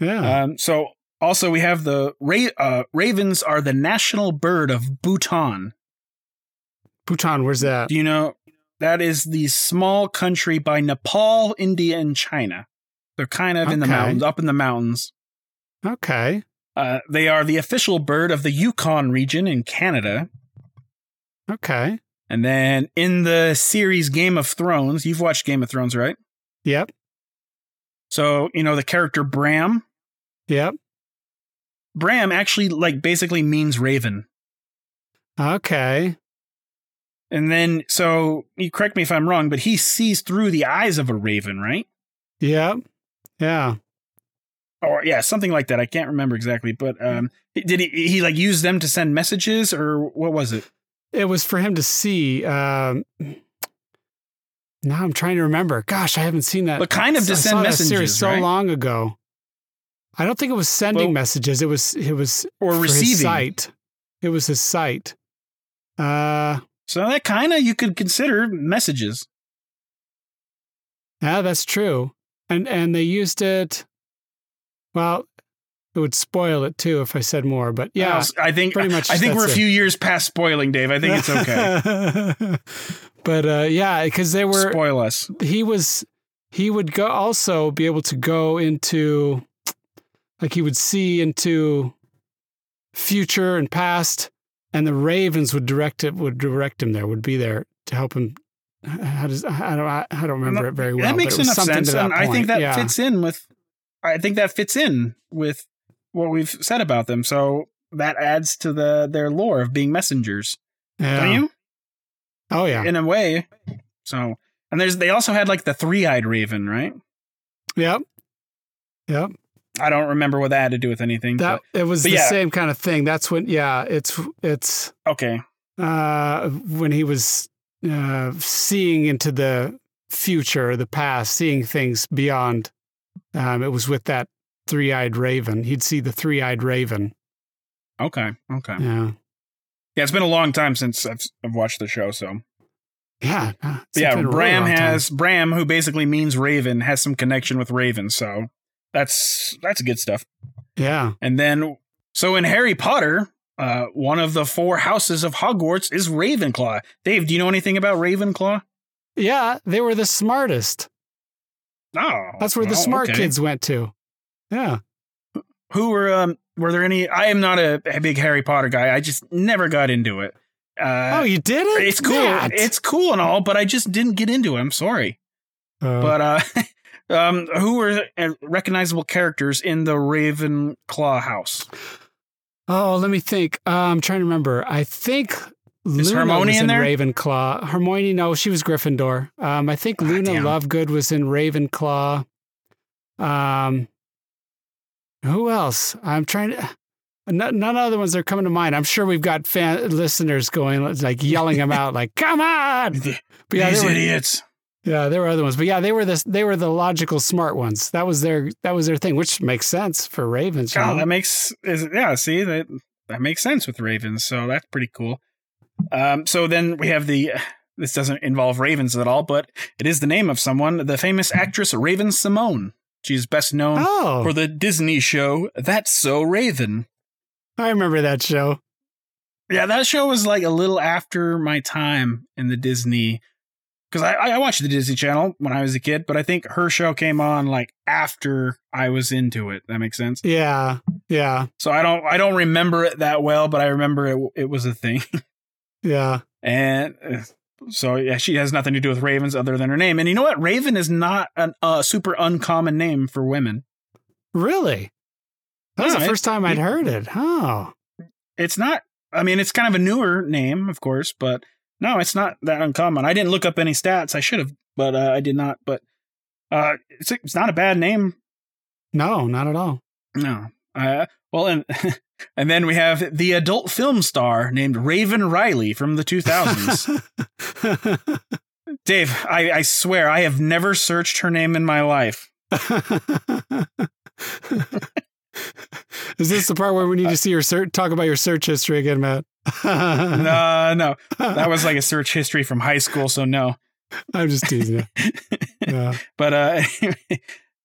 Yeah. Um, so also we have the Ra- uh, ravens are the national bird of Bhutan. Bhutan, where's that? Do you know that is the small country by Nepal, India, and China? They're kind of in the mountains, up in the mountains. Okay. Uh, they are the official bird of the Yukon region in Canada. Okay. And then in the series Game of Thrones, you've watched Game of Thrones, right? Yep. So, you know, the character Bran, Yep. Bran actually like basically means raven. Okay. And then so you correct me if I'm wrong, but he sees through the eyes of a raven, right? Yep. Yeah. Or yeah, something like that. I can't remember exactly, but um did he he like use them to send messages or what was it? It was for him to see. Um, now I'm trying to remember. Gosh, I haven't seen that. But kind of to I send messages, series so right? long ago. I don't think it was sending Well- messages. It was it was Or receiving. sight. It was his sight. Uh, So that kind of you could consider messages. yeah, that's true. And and they used it. Well, it would spoil it too if I said more. But yeah, I think pretty much I think we're a it. few years past spoiling, Dave. I think it's okay. *laughs* but uh, yeah, because they were Spoil us. he was he would go also be able to go into like he would see into future and past and the ravens would direct it would direct him there would be there to help him how does i don't i don't remember it very well that makes but enough sense, and I think that yeah. fits in with. I think that fits in with what we've said about them. So that adds to the their lore of being messengers, yeah. don't you? oh yeah In a way. So and there's they also had like the three eyed raven, right? yep yep I don't remember what that had to do with anything. that it was but the yeah. same kind of thing that's when yeah it's it's okay. uh, when he was uh, seeing into the future, the past, seeing things beyond. Um, it was with that three-eyed raven. He'd see the three-eyed raven. Okay. Okay. Yeah, Yeah, it's been a long time since I've, I've watched the show, so yeah, uh, yeah, a really Bran time. has Bran, who basically means raven, has some connection with Raven. So that's that's good stuff. Yeah, And then, so in Harry Potter, uh, one of the four houses of Hogwarts is Ravenclaw. Dave, do you know anything about Ravenclaw? yeah. They were the smartest. Oh, That's where the well, smart okay. kids went to. Yeah. Who were um were there any? I am not a, a big Harry Potter guy. I just never got into it. Uh, oh, you did it? it's cool. It's cool and all, but I just didn't get into it. I'm sorry. Uh, But uh, *laughs* um, who were uh, recognizable characters in the Ravenclaw house? Oh, let me think. Uh, I'm trying to remember. I think Is Luna Hermione was in in? Ravenclaw. Hermione, no, she was Gryffindor. Um, I think Ah, Luna damn. Lovegood was in Ravenclaw. Um, who else? I'm trying to. None, none other ones are coming to mind. I'm sure we've got fan listeners going like yelling them *laughs* out, like "Come on!" But yeah, These were, idiots. Yeah, there were other ones, but yeah, they were the they were the logical, smart ones. That was their that was their thing, which makes sense for Ravens. know? that makes is yeah. See that that makes sense with ravens. So that's pretty cool. Um, so then we have the. *sighs* This doesn't involve ravens at all, but it is the name of someone, the famous actress Raven-Symoné. She's best known Oh, for the Disney show That's So Raven. I remember that show. Yeah, that show was like a little after my time in the Disney because I, I watched the Disney Channel when I was a kid, but I think her show came on like after I was into it. That makes sense. Yeah, yeah, So I don't I don't remember it that well, but I remember it it was a thing. *laughs* yeah. and uh, so yeah, she has nothing to do with ravens other than her name. And you know what? Raven is not a uh, super uncommon name for women. Really? That was No, the first time I'd heard it. Oh, It's not. I mean, it's kind of a newer name, of course, but no, it's not that uncommon. I didn't look up any stats. I should have, but uh, I did not. But uh, it's it's not a bad name. no, not at all. No. Uh, well, and *laughs* and then we have the adult film star named Raven Riley from the 2000s. *laughs* Dave, I, I swear I have never searched her name in my life. *laughs* Is this the part where we need to see your search? Talk about your search history again, Matt. No, *laughs* no, that was like a search history from high school, so no. I'm just teasing you. *laughs* Yeah. But uh, *laughs*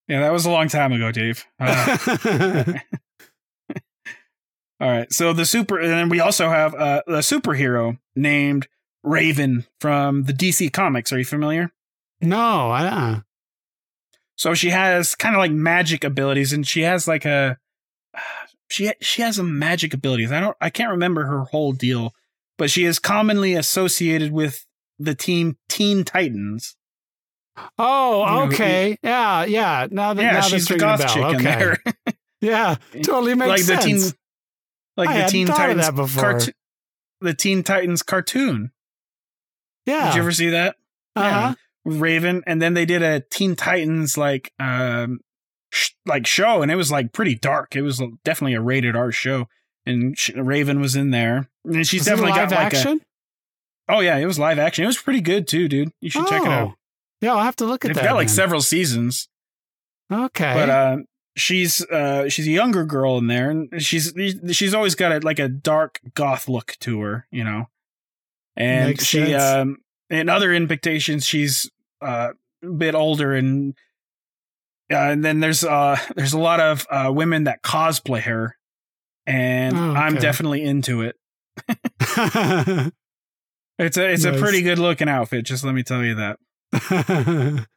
yeah, that was a long time ago, Dave. Uh, all right, so the super, and then we also have uh, a superhero named Raven from the DC Comics. Are you familiar? no, I uh, So she has kind of like magic abilities, and she has like a she she has some magic abilities. I don't I can't remember her whole deal, but she is commonly associated with the team Teen Titans. Oh, You know, okay. Yeah, yeah. Now that Yeah, now she's the a goth chick okay. in there, *laughs* Yeah, totally makes like sense. the teen, like I the Teen Titans that before. cartoon, the Teen Titans cartoon. yeah. Did you ever see that? uh-huh. with Raven, and then they did a Teen Titans like um sh- like show, and it was like pretty dark. It was definitely a rated R show, and sh- Raven was in there, and she's Was definitely got like action. a oh yeah, it was live action. It was pretty good too, dude. You should check it out. Oh. Yeah, I'll have to look at They've that. got like several seasons, Okay. but uh, she's uh she's a younger girl in there, and she's she's always got a, like a dark goth look to her, you know. And Makes she sense. um in other invitations she's uh, a bit older and and then there's uh there's a lot of uh women that cosplay her and Oh, I'm definitely into it. *laughs* It's a it's a pretty good looking outfit, just let me tell you that. *laughs*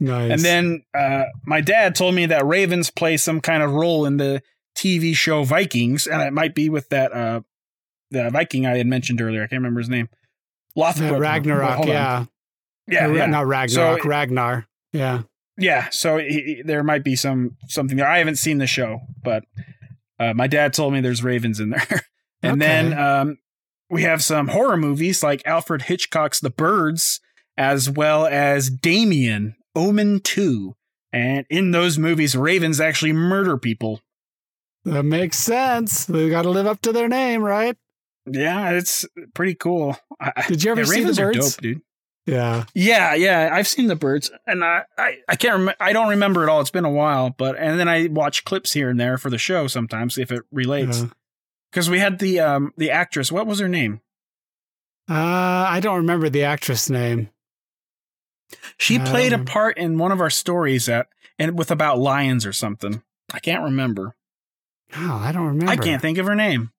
nice. And then uh my dad told me that ravens play some kind of role in the TV show Vikings and it might be with that uh the Viking I had mentioned earlier. I can't remember his name. Lothbrok. Ragnarok. Yeah. Yeah, yeah. Not Ragnarok. So- Ragnar. Yeah. Yeah, so he, he- there might be some something there. I haven't seen the show, but uh, my dad told me there's ravens in there. *laughs* and then um, we have some horror movies like Alfred Hitchcock's The Birds, as well as Damien, Omen 2. And in those movies, ravens actually murder people. That makes sense. They got to live up to their name, right? Yeah, it's pretty cool. Did you ever yeah, see the birds? dope, dude. Yeah. Yeah, yeah, I've seen the birds, and I, I, I can't remember. I don't remember it all. It's been a while, but and then I watch clips here and there for the show sometimes if it relates. Yeah. Because we had the um the actress. What was her name? Uh, I don't remember the actress name. She I played a part in one of our stories at and with about lions or something. I can't remember. Oh, I don't remember. I can't think of her name.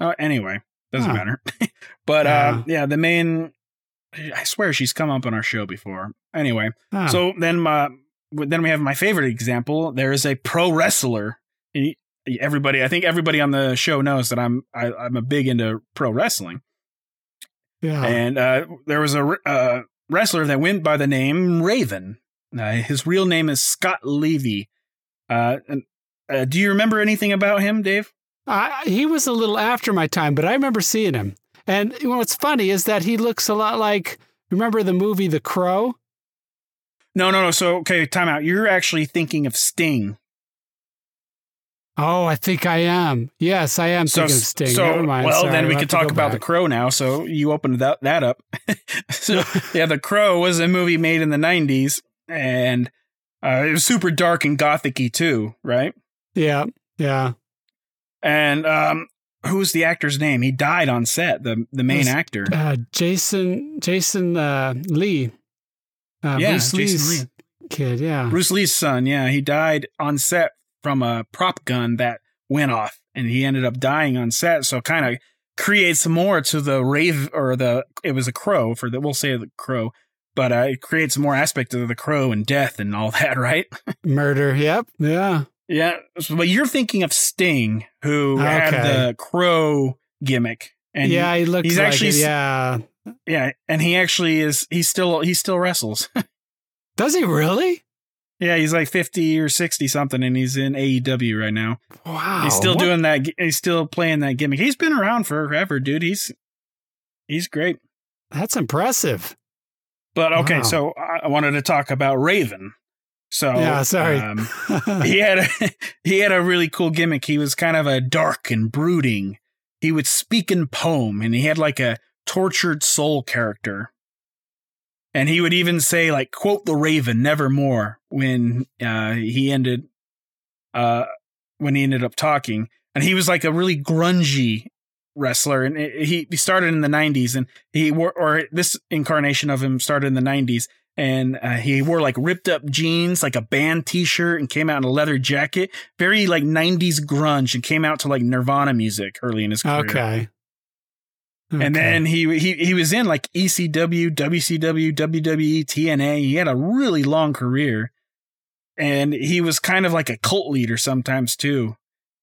Oh, anyway, doesn't Huh. matter. *laughs* but Yeah. uh, yeah, the main. I swear she's come up on our show before. Anyway, Oh. So then, my, then we have my favorite example. There is a pro wrestler. Everybody, I think everybody on the show knows that I'm I, I'm a big into pro wrestling, yeah. and uh, there was a uh, wrestler that went by the name Raven. Uh, his real name is Scott Levy. Uh, and, uh, do you remember anything about him, Dave? I, he was a little after my time, but I remember seeing him. And what's funny is that he looks a lot like. Remember the movie The Crow? No, no, no. So okay, time out. You're actually thinking of Sting. Oh, I think I am. Yes, I am So, thinking of Sting. so Never mind. well, Sorry, then we could talk about the. Crow now. So you opened that that up. *laughs* so *laughs* yeah, the Crow was a movie made in the '90s, and uh, it was super dark and gothicy too, right? Yeah, yeah. And um, who's the actor's name? He died on set. The the main Was- actor. Uh, Jason Jason uh, Lee. Uh, Yeah, Bruce Lee's Lee. kid. Yeah. Bruce Lee's son, yeah, he died on set from a prop gun that went off, and he ended up dying on set. So kind of creates more to the rave or the it was a crow for the we'll say the crow, but uh, it creates more aspect of the crow and death and all *laughs* that, right? Murder. Yep. Yeah. Yeah, but you're thinking of Sting, who had the crow gimmick, and yeah, he looks he's like actually it, yeah. yeah, and he actually is he still he still wrestles. *laughs* Does he really? yeah, he's like fifty or sixty something, and he's in AEW right now. Wow. He's still What- doing that. He's still playing that gimmick. He's been around forever, dude. He's he's great. That's impressive. But okay, Wow. so I wanted to talk about Raven. So Yeah, sorry. um, *laughs* he had a *laughs* he had a really cool gimmick. He was kind of a dark and brooding. He would speak in poem, and he had like a tortured soul character. And he would even say like quote the Raven nevermore when uh, he ended uh, when he ended up talking. And he was like a really grungy wrestler, and he he started in the '90s, and he wore or this incarnation of him started in the '90s, and uh, he wore like ripped up jeans, like a band T-shirt, and came out in a leather jacket, very like '90s grunge, and came out to like Nirvana music early in his career. okay. And then he he he was in like ECW, WCW, WWE, TNA. He had a really long career, and he was kind of like a cult leader sometimes too,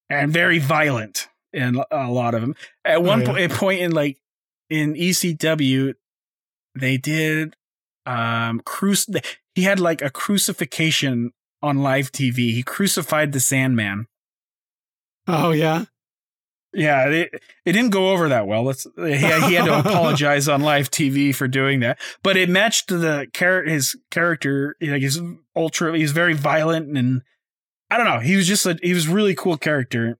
and very violent in a lot of them. At one Oh, yeah. po- point in like in ECW, they did um cruci- He had like a crucifixion on live TV. He crucified the Sandman. Oh yeah. Yeah, it, it didn't go over that well. Let's he, he had to *laughs* apologize on live TV for doing that, but it matched the char- his character. Like he's ultra, he's very violent, and I don't know. He was just a he was really cool character,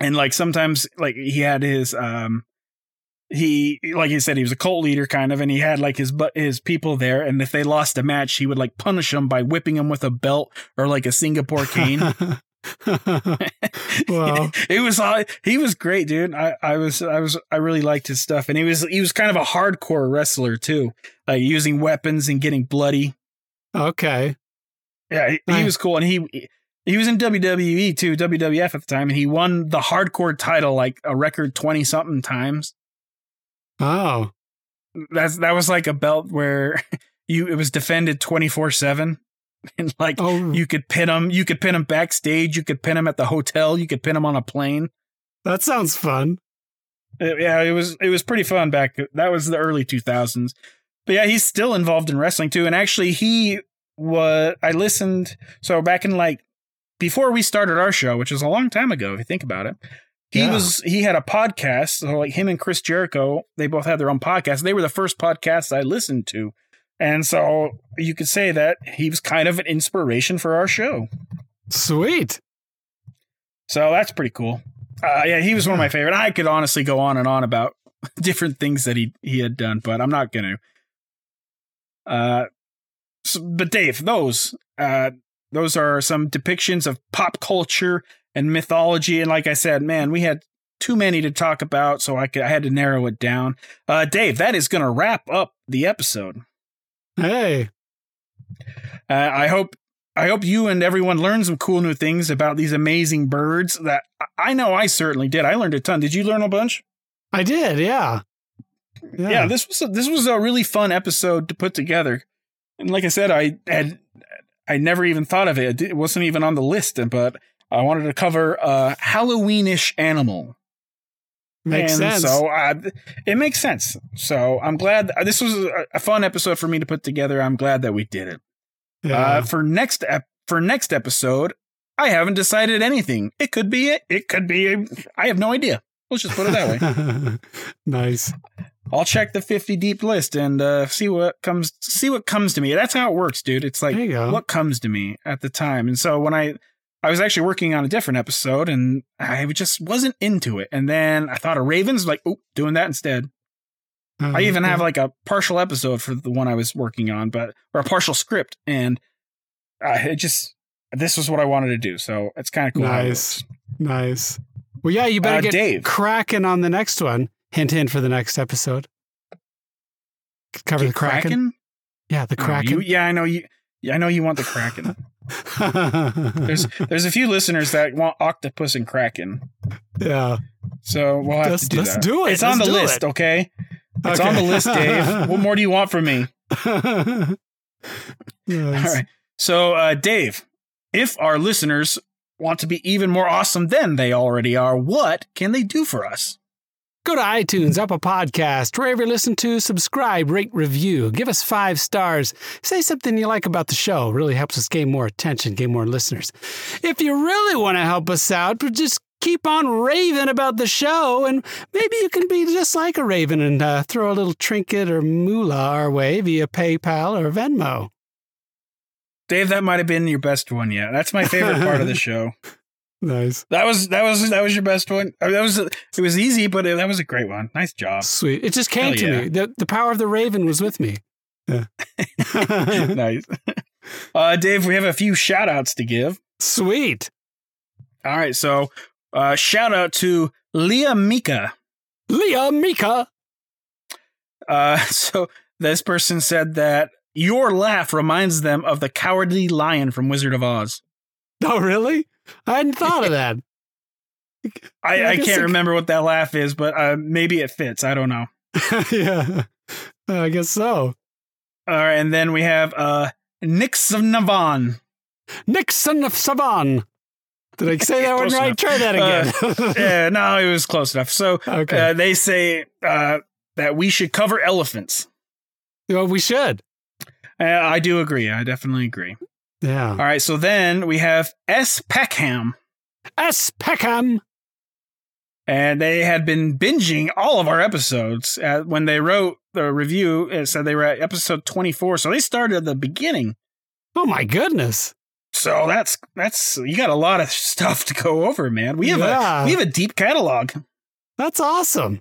and like sometimes like he had his um he like you said he was a cult leader kind of, and he had like his but his people there, and if they lost a match, he would like punish them by whipping them with a belt or like a Singapore cane. *laughs* *laughs* Wow. it was all he was great, dude. I, I was I was I really liked his stuff, and he was he was kind of a hardcore wrestler too, like using weapons and getting bloody. okay. Yeah, he, he was cool, and he he was in WWE too, WWF at the time, and he won the hardcore title like a record twenty something times. Oh. That's that was like a belt where *laughs* you it was defended twenty four seven, *laughs* and like Oh. you could pin him, you could pin him backstage, you could pin him at the hotel, you could pin him on a plane. that sounds fun. Uh, yeah, it was it was pretty fun back. That was the early two thousands. But yeah, he's still involved in wrestling too. And actually, he was. I listened. So back in like before we started our show, which is a long time ago, if you think about it. He Yeah. was he had a podcast. So like him and Chris Jericho, they both had their own podcast. They were the first podcasts I listened to. And so you could say that he was kind of an inspiration for our show. Sweet. So that's pretty cool. Uh, yeah, he was one of my favorite. I could honestly go on and on about *laughs* different things that he he had done, but I'm not going to. Uh, so, but Dave, those uh, those are some depictions of pop culture and mythology, and like I said, man, we had too many to talk about, so I could, I had to narrow it down. Uh, Dave, that is going to wrap up the episode. Hey. Uh, I hope I hope you and everyone learned some cool new things about these amazing birds. That I know I certainly did. I learned a ton. Did you learn a bunch? I did, yeah. Yeah, this was a, this was a really fun episode to put together. And like I said, I had I never even thought of it. It wasn't even on the list, but I wanted to cover a Halloweenish animal. Makes And sense. So uh, it makes sense. So I'm glad this was a, a fun episode for me to put together. I'm glad that we did it. yeah. Uh, for next ep- for next episode, I haven't decided anything. It could be it. It could be. I have no idea. Let's just put it that way. *laughs* nice. I'll check the 50 deep list and uh, see what comes. See what comes to me. That's how it works, dude. It's like there you go. what comes to me at the time. And so when I I was actually working on a different episode and I just wasn't into it. And then I thought of Ravens, like, oh, doing that instead. I even have like a partial episode for the one I was working on, but or a partial script, and uh, it just this was what I wanted to do. So it's kind of cool. Nice. nice. Well, yeah, you better Uh, get Dave. cracking on the next one. Hint, hint for the next episode. Cover the Kraken. Yeah, the Oh, Kraken. you- yeah, I know you. I know you want the Kraken. There's *laughs* there's a few listeners that want octopus and Kraken. yeah. So we'll have Let's- to do let's that. do it. It's on the Let's list, it. okay? It's Okay. on the list, Dave. *laughs* What more do you want from me? Nice. All right. So, uh, Dave, if our listeners want to be even more awesome than they already are, what can they do for us? Go to iTunes, Apple Podcast, wherever you listen to, subscribe, rate, review, give us five stars, say something you like about the show. Really helps us gain more attention, gain more listeners. If you really want to help us out, just keep on raving about the show, and maybe you can be just like a raven and uh, throw a little trinket or moolah our way via PayPal or Venmo. Dave, that might have been your best one yet. That's my favorite part of the *laughs* show. Nice. That was that was that was your best one. I mean, that was it was easy, but it, that was a great one. Nice job. Sweet. It just came Hell to yeah. me. The, the power of the raven was with me. Yeah. *laughs* *laughs* nice. Uh, Dave, we have a few shout outs to give. Sweet. All right, so uh, shout out to Leah Mika. Leah Mika. Uh, *laughs* so this person said that your laugh reminds them of the cowardly lion from Wizard of Oz. Oh, really? I hadn't thought of that. *laughs* I, I I, can't it- remember what that laugh is, but uh, maybe it fits. I don't know. *laughs* yeah, I guess so. All right, and then we have uh, Nix of Navan. Nixon of Savan. Did I say *laughs* that one right? enough. Try that again. yeah, no, it was close enough. So okay. uh, they say uh, that we should cover elephants. well, we should. Uh, I do agree. I definitely agree. Yeah. All right, so then we have S. Peckham. S. Peckham. and they had been binging all of our episodes. Uh, when they wrote the review, it said they were at episode 24, so they started at the beginning. Oh my goodness. So that's that's you got a lot of stuff to go over, man. We have Yeah. a we have a deep catalog. That's awesome.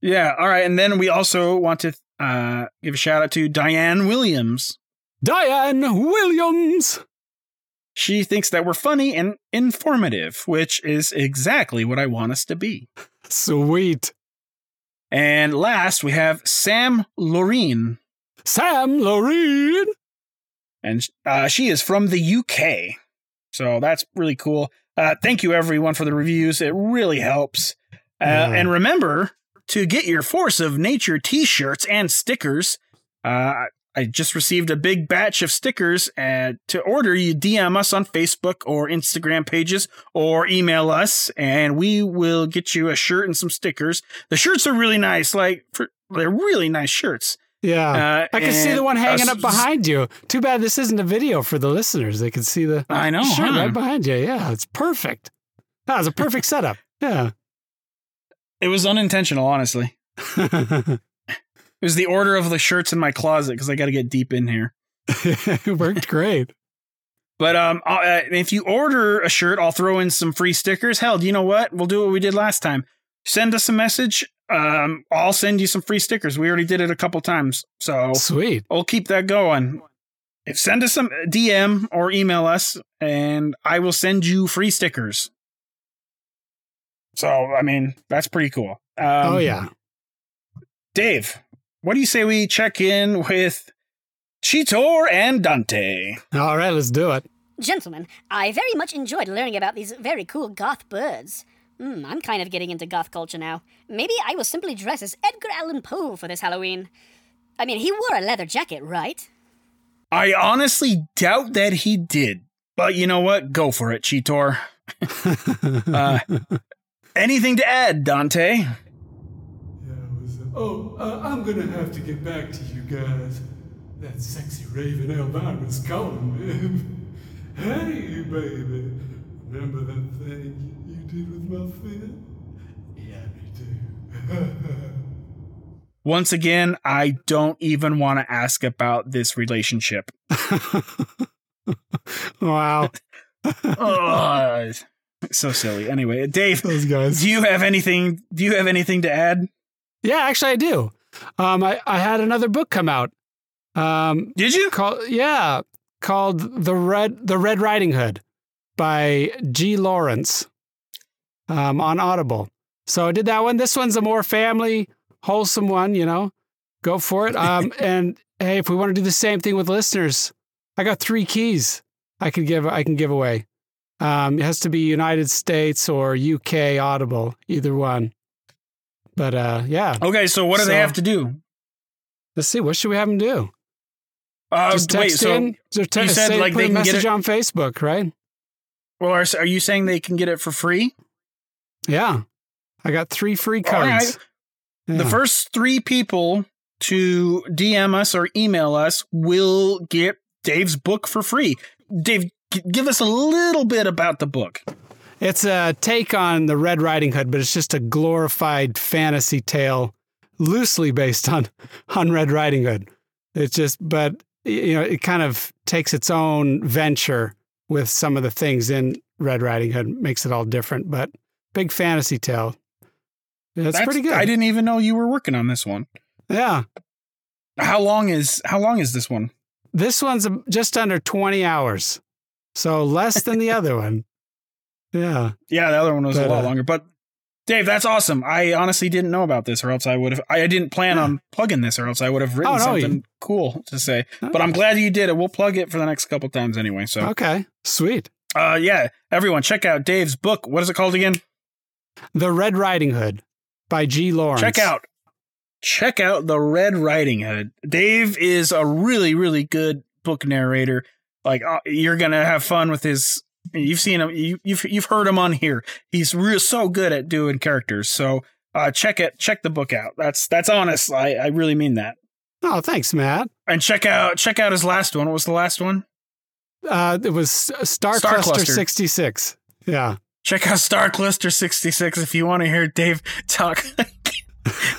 Yeah, all right, and then we also want to uh, give a shout out to Diane Williams. Diane Williams. She thinks that we're funny and informative, which is exactly what I want us to be. Sweet. And last, we have Sam Loreen. Sam Loreen. and uh, she is from the UK. So that's really cool. Uh, thank you, everyone, for the reviews. It really helps. Uh, Yeah. And remember to get your Force of Nature t shirts and stickers. Uh, I just received a big batch of stickers. And to order, you DM us on Facebook or Instagram pages or email us, and we will get you a shirt and some stickers. The shirts are really nice. Like, for, they're really nice shirts. Yeah. Uh, I can see the one uh, hanging s- up behind you. Too bad this isn't a video for the listeners. They can see the I know. shirt huh? right behind you. Yeah, it's perfect. That was a perfect setup. Yeah. It was unintentional, honestly. *laughs* It was the order of the shirts in my closet because I got to get deep in here. *laughs* it worked great. But um, uh, if you order a shirt, I'll throw in some free stickers. Hell, do you know what? We'll do what we did last time. Send us a message. Um, I'll send you some free stickers. We already did it a couple times, so Sweet. we'll keep that going. If send us some DM or email us, and I will send you free stickers. So I mean, that's pretty cool. Um, oh yeah. Dave, what do you say we check in with Cheetor and Dante? All right, let's do it. Gentlemen, I very much enjoyed learning about these very cool goth birds. Hmm, I'm kind of getting into goth culture now. Maybe I will simply dress as Edgar Allan Poe for this Halloween. I mean, he wore a leather jacket, right? I honestly doubt that he did. But you know what? Go for it, Cheetor. *laughs* Uh, anything to add, Dante? Yeah, it was. Uh, oh, uh, I'm gonna have to get back to you guys. That sexy raven Elvira's calling me. *laughs* hey, baby, remember that thing you did with my fin? Yeah, me too. *laughs* Once again, I don't even want to ask about this relationship. *laughs* wow. Ugh, so silly. Anyway, Dave, Those guys. do you have anything? Do you have anything to add? Yeah, actually, I do. Um, I, I had another book come out. Um, Did you? called yeah, called the Red the Red Riding Hood by G. Lawrence um, on Audible. So I did that one. This one's a more family, wholesome one. You know, go for it. Um, *laughs* and hey, if we want to do the same thing with listeners, I got three keys I could give I can give away. Um, it has to be United States or UK Audible, either one. But uh, yeah, Okay, so what do they have to do? let's see. What should we have them do? Uh, Just wait, text so in. Just te- you said, say- like, put they a can get message it- on Facebook, right? well, are, are you saying they can get it for free? Yeah, I got three free cards. The Yeah. first three people to DM us or email us will get Dave's book for free. Dave, give us a little bit about the book. It's a take on the Red Riding Hood, but it's just a glorified fantasy tale, loosely based on *laughs* on Red Riding Hood. It's just, but you know, it kind of takes its own venture with some of the things in Red Riding Hood, makes it all different. But big fantasy tale. It's That's pretty good. I didn't even know you were working on this one. yeah, How long is how long is this one? this one's um, just under twenty hours, so less than the other one. Yeah. Yeah, the other one was a lot uh, longer. But Dave, that's awesome. I honestly didn't know about this, or else I would have. I didn't plan Yeah. on plugging this, or else I would have written Oh, no, something you- cool to say. But I'm glad you did it. We'll plug it for the next couple times anyway. So, Okay. Sweet. uh, yeah, everyone, check out Dave's book. What is it called again? The Red Riding Hood by G. Lawrence. Check out, check out the Red Riding Hood. Dave is a really, really good book narrator. Like uh, you're gonna have fun with his. You've seen him. You, you've you've heard him on here. He's real so good at doing characters. So uh, check it. Check the book out. That's that's honest. I I really mean that. Oh, thanks, Matt. And check out check out his last one. What was the last one? Uh, it was Star, Star Cluster, Cluster. 66. Yeah. Check out Star Cluster sixty six if you want to hear Dave talk. *laughs*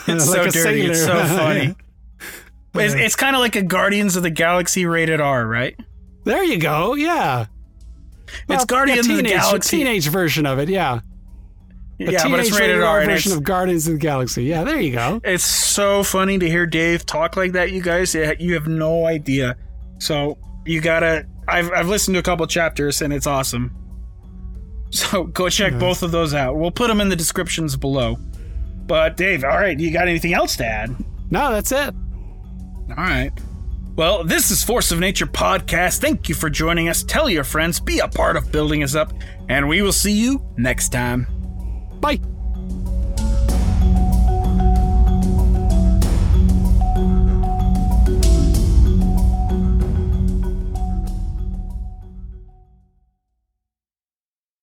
it's so Like a dirty. It's so *laughs* funny. It's, it's kind of like a Guardians of the Galaxy rated R, right? There you go. Yeah. It's Guardians a of the teenage, Galaxy. A teenage version of it. Yeah. A yeah, but it's teenage rated R. Version of Guardians of the Galaxy. Yeah, there you go. it's so funny to hear Dave talk like that. You guys, you have no idea. So you gotta. I've I've listened to a couple chapters and it's awesome. *laughs* So go check Nice. both of those out. We'll put them in the descriptions below. But Dave, all right, you got anything else to add? No, that's it. All right. Well, this is Force of Nature Podcast. Thank you for joining us. Tell your friends, be a part of building us up, and we will see you next time. Bye.